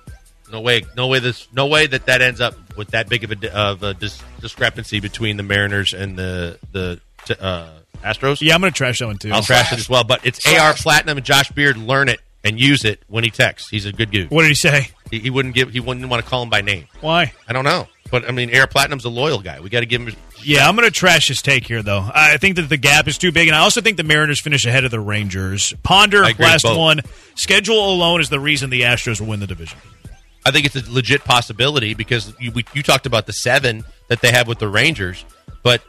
[SPEAKER 3] No way, no way. This, no way that that ends up with that big of a, of a dis- discrepancy between the Mariners and the the uh, Astros.
[SPEAKER 2] Yeah, I'm going to trash that one too.
[SPEAKER 3] I'll trash it as well. But it's AR Platinum and Josh Beard. Learn it and use it when he texts. He's a good dude.
[SPEAKER 2] What did he say?
[SPEAKER 3] He, he wouldn't give. He wouldn't want to call him by name.
[SPEAKER 2] Why?
[SPEAKER 3] I don't know. But I mean, Air Platinum's a loyal guy. We got to give him.
[SPEAKER 2] Yeah, I'm going to trash his take here, though. I think that the gap is too big, and I also think the Mariners finish ahead of the Rangers. Ponder,
[SPEAKER 3] agree
[SPEAKER 2] last
[SPEAKER 3] both.
[SPEAKER 2] one. Schedule alone is the reason the Astros will win the division.
[SPEAKER 3] I think it's a legit possibility because you, we, you talked about the seven that they have with the Rangers, but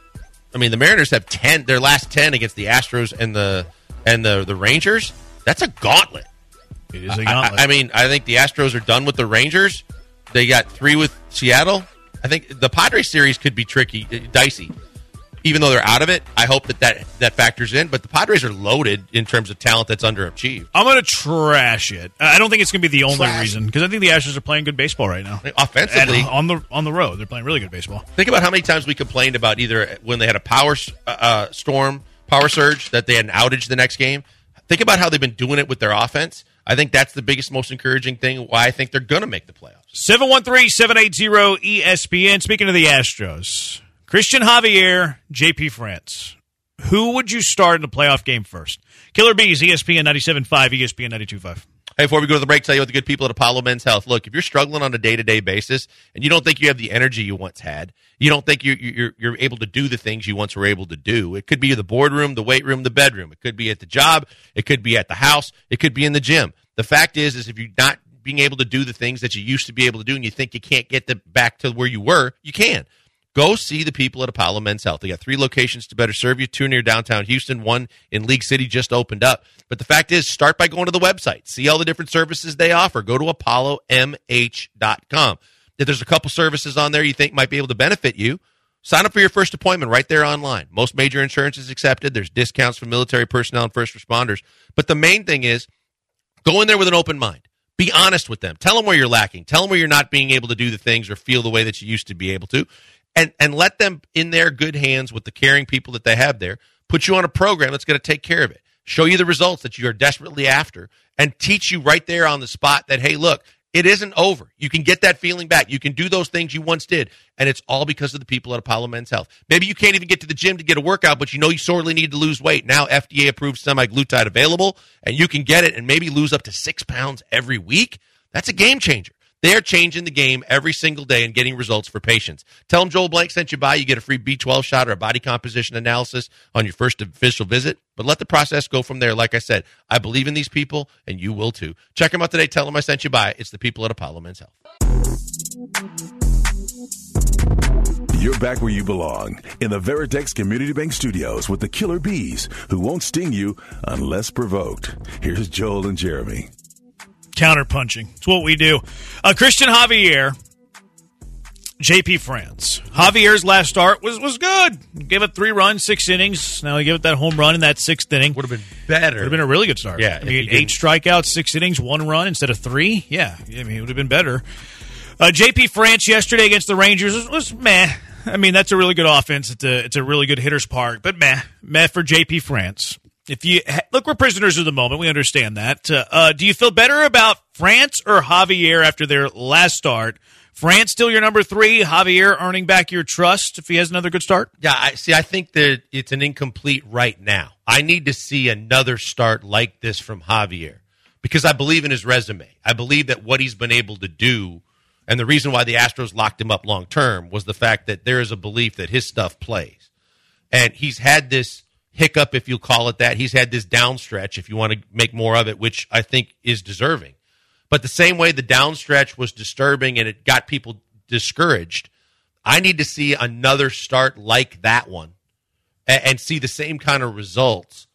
[SPEAKER 3] I mean the Mariners have ten. Their last ten against the Astros and the and the the Rangers. That's a gauntlet.
[SPEAKER 2] It is a
[SPEAKER 3] I-
[SPEAKER 2] gauntlet.
[SPEAKER 3] I, I mean, I think the Astros are done with the Rangers. They got three with Seattle. I think the Padres series could be tricky, uh, dicey. Even though they're out of it, I hope that, that that factors in. But the Padres are loaded in terms of talent that's underachieved.
[SPEAKER 2] I'm going to trash it. I don't think it's going to be the only reason because I think the Astros are playing good baseball right now.
[SPEAKER 3] Offensively,
[SPEAKER 2] And on the on the road, they're playing really good baseball.
[SPEAKER 3] Think about how many times we complained about either when they had a power uh, uh, storm, power surge, that they had an outage the next game. Think about how they've been doing it with their offense. I think that's the biggest, most encouraging thing. Why I think they're going to make the playoffs.
[SPEAKER 2] 713 780 ESPN. Speaking of the Astros, Christian Javier, JP France. Who would you start in the playoff game first? Killer Bees, ESPN 97.5, ESPN 92.5.
[SPEAKER 3] Hey, before we go to the break, tell you what the good people at Apollo Men's Health. Look, if you're struggling on a day to day basis and you don't think you have the energy you once had, you don't think you're, you're you're able to do the things you once were able to do. It could be the boardroom, the weight room, the bedroom. It could be at the job. It could be at the house. It could be in the gym. The fact is, is if you're not being able to do the things that you used to be able to do, and you think you can't get the, back to where you were, you can. Go see the people at Apollo Men's Health. They got three locations to better serve you. Two near downtown Houston, one in League City just opened up. But the fact is, start by going to the website. See all the different services they offer. Go to apollomh.com. If there's a couple services on there you think might be able to benefit you, sign up for your first appointment right there online. Most major insurance is accepted. There's discounts for military personnel and first responders. But the main thing is, go in there with an open mind. Be honest with them. Tell them where you're lacking. Tell them where you're not being able to do the things or feel the way that you used to be able to. And and let them in their good hands with the caring people that they have there. Put you on a program that's going to take care of it. Show you the results that you are desperately after and teach you right there on the spot that hey, look, it isn't over. You can get that feeling back. You can do those things you once did. And it's all because of the people at Apollo Men's Health. Maybe you can't even get to the gym to get a workout, but you know you sorely need to lose weight. Now FDA approved semaglutide available and you can get it and maybe lose up to six pounds every week. That's a game changer. They're changing the game every single day and getting results for patients. Tell them Joel Blank sent you by. You get a free B12 shot or a body composition analysis on your first official visit. But let the process go from there. Like I said, I believe in these people, and you will too. Check them out today. Tell them I sent you by. It's the people at Apollo Men's Health.
[SPEAKER 1] You're back where you belong in the Veritex Community Bank Studios with the Killer Bees, who won't sting you unless provoked. Here's Joel and Jeremy.
[SPEAKER 2] Counterpunching. It's what we do. Uh, Christian Javier, JP France. Javier's last start was, was good. Gave it three runs, six innings. Now he gave it that home run in that sixth inning.
[SPEAKER 3] Would have been better.
[SPEAKER 2] Would have been a really good start.
[SPEAKER 3] Yeah,
[SPEAKER 2] I mean, eight strikeouts, six innings, one run instead of three. Yeah, I mean, it would have been better. Uh, JP France yesterday against the Rangers was, was meh. I mean, that's a really good offense. It's a it's a really good hitter's park, but meh, meh for JP France. If you look, we're prisoners of the moment. We understand that. Uh, uh, do you feel better about France or Javier after their last start? France still your number three. Javier earning back your trust if he has another good start.
[SPEAKER 3] Yeah, I see. I think that it's an incomplete right now. I need to see another start like this from Javier because I believe in his resume. I believe that what he's been able to do, and the reason why the Astros locked him up long term was the fact that there is a belief that his stuff plays, and he's had this hiccup, if you call it that. He's had this downstretch, if you want to make more of it, which I think is deserving. But the same way the downstretch was disturbing and it got people discouraged, I need to see another start like that one and, and see the same kind of results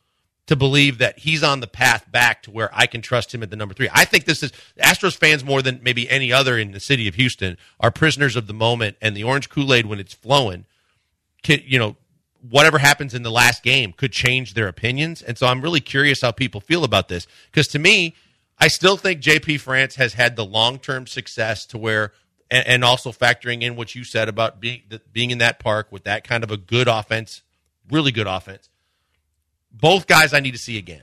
[SPEAKER 3] to believe that he's on the path back to where I can trust him at the number three. I think this is Astros fans more than maybe any other in the city of Houston are prisoners of the moment and the orange Kool Aid when it's flowing. Can, you know, whatever happens in the last game could change their opinions. And so I'm really curious how people feel about this because to me, I still think JP France has had the long term success to where, and, and, also factoring in what you said about being being in that park with that kind of a good offense, really good offense. both guys I need to see again.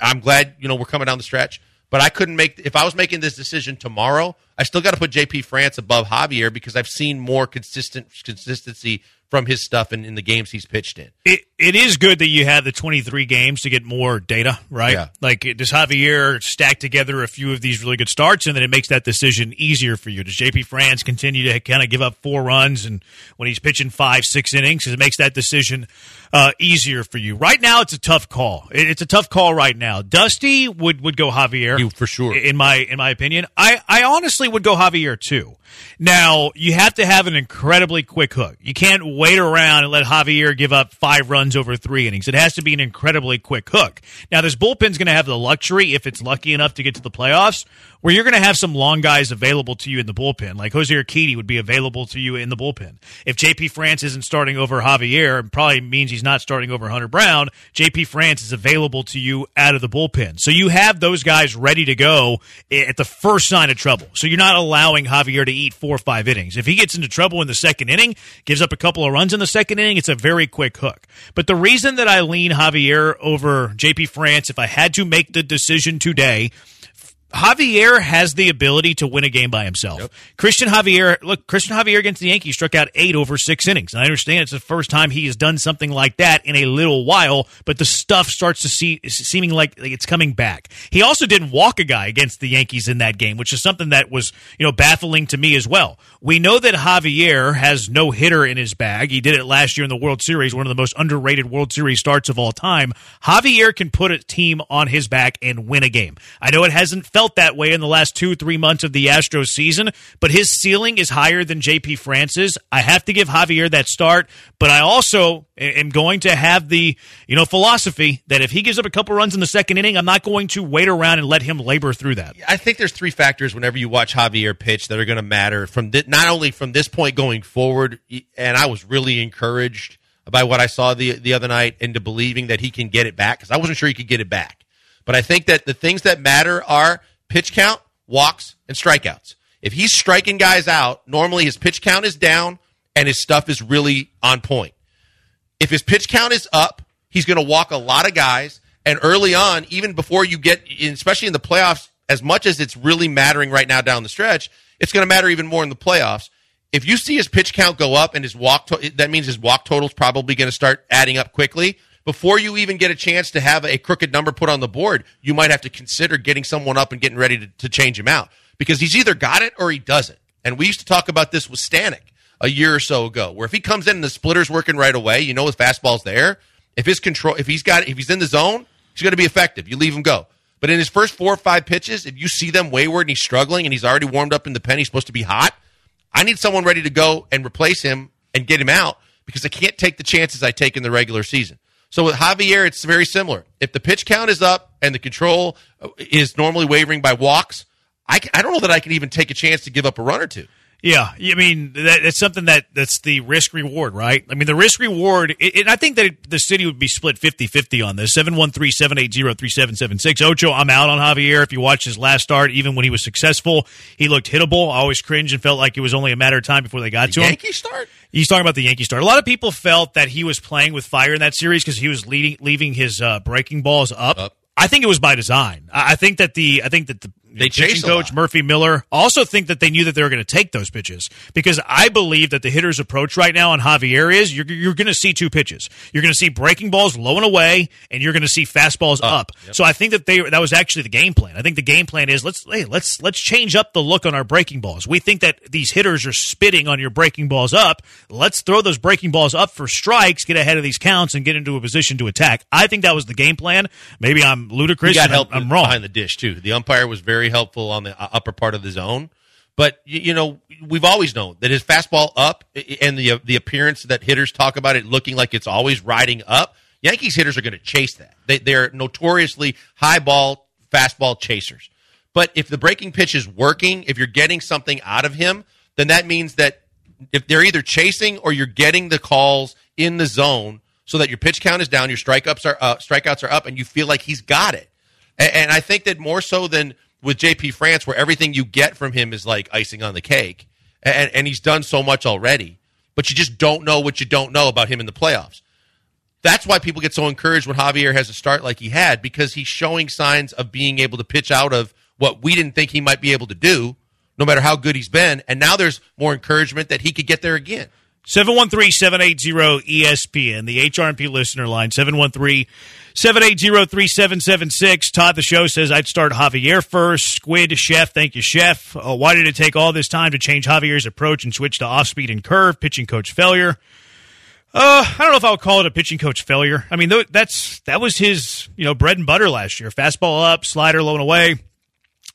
[SPEAKER 3] I'm glad you know we're coming down the stretch, but I couldn't make if I was making this decision tomorrow. I still got to put JP France above Javier because I've seen more consistent consistency from his stuff in, in the games he's pitched in.
[SPEAKER 2] It it is good that you have the 23 games to get more data, right?
[SPEAKER 3] Yeah.
[SPEAKER 2] Like does Javier stack together a few of these really good starts, and then it makes that decision easier for you? Does JP France continue to kind of give up four runs, and when he's pitching five, six innings, it makes that decision uh, easier for you? Right now, it's a tough call. It's a tough call right now. Dusty would would go Javier
[SPEAKER 3] for sure.
[SPEAKER 2] In my in my opinion, I I honestly would go Javier too. Now you have to have an incredibly quick hook. You can't wait around and let Javier give up five runs over three innings. It has to be an incredibly quick hook. Now this bullpen's going to have the luxury, if it's lucky enough to get to the playoffs, where you're going to have some long guys available to you in the bullpen. Like Jose Urquidy would be available to you in the bullpen. If JP France isn't starting over Javier, it probably means he's not starting over Hunter Brown. JP France is available to you out of the bullpen. So you have those guys ready to go at the first sign of trouble. So you're not allowing Javier to eat four or five innings. If he gets into trouble in the second inning, gives up a couple of runs in the second inning, it's a very quick hook. But the reason that I lean Javier over JP France, if I had to make the decision today, Javier has the ability to win a game by himself. Christian Javier, look, Christian Javier against the Yankees struck out eight over six innings. And I understand it's the first time he has done something like that in a little while, but the stuff starts to see seeming like it's coming back. He also didn't walk a guy against the Yankees in that game, which is something that was, you know, baffling to me as well. We know that Javier has no hitter in his bag. He did it last year in the World Series, one of the most underrated World Series starts of all time. Javier can put a team on his back and win a game. I know it hasn't felt that way in the last two, three months of the Astros season, but his ceiling is higher than JP France's. I have to give Javier that start, but I also am going to have the, you know, philosophy that if he gives up a couple runs in the second inning, I'm not going to wait around and let him labor through that.
[SPEAKER 3] I think there's three factors whenever you watch Javier pitch that are going to matter from thi- not only from this point going forward, and I was really encouraged by what I saw the the other night into believing that he can get it back because I wasn't sure he could get it back. But I think that the things that matter are pitch count, walks, and strikeouts. If he's striking guys out, normally his pitch count is down and his stuff is really on point. If his pitch count is up, he's going to walk a lot of guys. And early on, even before you get, especially in the playoffs, as much as it's really mattering right now down the stretch, it's going to matter even more in the playoffs. If you see his pitch count go up and his walk, to- that means his walk total is probably going to start adding up quickly. Before you even get a chance to have a crooked number put on the board, you might have to consider getting someone up and getting ready to, to change him out because he's either got it or he doesn't. And we used to talk about this with Stanek a year or so ago, where if he comes in and the splitter's working right away, you know his fastball's there. If his control, if he's got, if he's in the zone, he's going to be effective. You leave him go. But in his first four or five pitches, if you see them wayward and he's struggling and he's already warmed up in the pen, he's supposed to be hot. I need someone ready to go and replace him and get him out because I can't take the chances I take in the regular season. So with Javier, it's very similar. If the pitch count is up and the control is normally wavering by walks, I, I don't know that I can even take a chance to give up a run or two.
[SPEAKER 2] Yeah, I mean that, it's something that that's the risk reward, right? I mean the risk reward, it, and I think that it, the city would be split 50-50 on this. 713-780-3776. Ocho, I'm out on Javier. If you watch his last start, even when he was successful, he looked hittable. I always cringe and felt like it was only a matter of time before they got to him.
[SPEAKER 3] Yankee start?
[SPEAKER 2] He's talking about the Yankee start. A lot of people felt that he was playing with fire in that series because he was leading, leaving his uh, breaking balls up. I think it was by design. I think that the I think that the
[SPEAKER 3] They
[SPEAKER 2] pitching coach. Murphy Miller also think that they knew that they were going to take those pitches because I believe that the hitter's approach right now on Javier is you're you're going to see two pitches. You're going to see breaking balls low and away, and you're going to see fastballs up. So I think that they that was actually the game plan. I think the game plan is let's hey let's let's change up the look on our breaking balls. We think that these hitters are spitting on your breaking balls up. Let's throw those breaking balls up for strikes, get ahead of these counts, and get into a position to attack. I think that was the game plan. Maybe I'm ludicrous.
[SPEAKER 3] He got
[SPEAKER 2] and I'm- I'm wrong.
[SPEAKER 3] behind the dish too. The umpire was very helpful on the uh, upper part of the zone. But you, you know, we've always known that his fastball up and the uh, the appearance that hitters talk about it looking like it's always riding up. Yankees hitters are going to chase that. They they're notoriously high ball fastball chasers. But if the breaking pitch is working, if you're getting something out of him, then that means that if they're either chasing or you're getting the calls in the zone so that your pitch count is down, your strikeouts are uh, strikeouts are up, and you feel like he's got it. And, and I think that more so than with JP France, where everything you get from him is like icing on the cake, and, and he's done so much already, but you just don't know what you don't know about him in the playoffs. That's why people get so encouraged when Javier has a start like he had because he's showing signs of being able to pitch out of what we didn't think he might be able to do, no matter how good he's been. And now there's more encouragement that he could get there again.
[SPEAKER 2] 713-780-ESPN, the HRMP listener line, 713-780-3776. Todd, the show says I'd start Javier first. Squid, Chef, thank you, Chef. Uh, why did it take all this time to change Javier's approach and switch to off-speed and curve? Pitching coach failure. Uh, I don't know if I would call it a pitching coach failure. I mean, that's that was his you know bread and butter last year. Fastball up, slider low and away.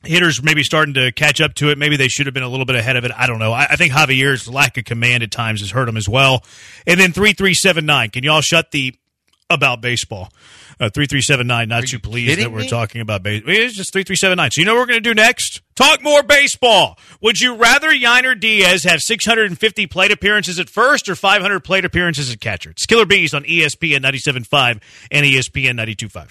[SPEAKER 2] Hitters maybe starting to catch up to it. Maybe they should have been a little bit ahead of it. I don't know. I, I think Javier's lack of command at times has hurt him as well. And then three three seven nine. Can y'all shut the about baseball? Uh, three three seven nine. Not too pleased that we're
[SPEAKER 3] me?
[SPEAKER 2] talking about baseball. It's just three three seven nine. So you know what we're going to do next? Talk more baseball. Would you rather Yainer Diaz have 650 plate appearances at first or 500 plate appearances at catcher? It's Killer Bees on ESPN 97.5 and ESPN 92.5.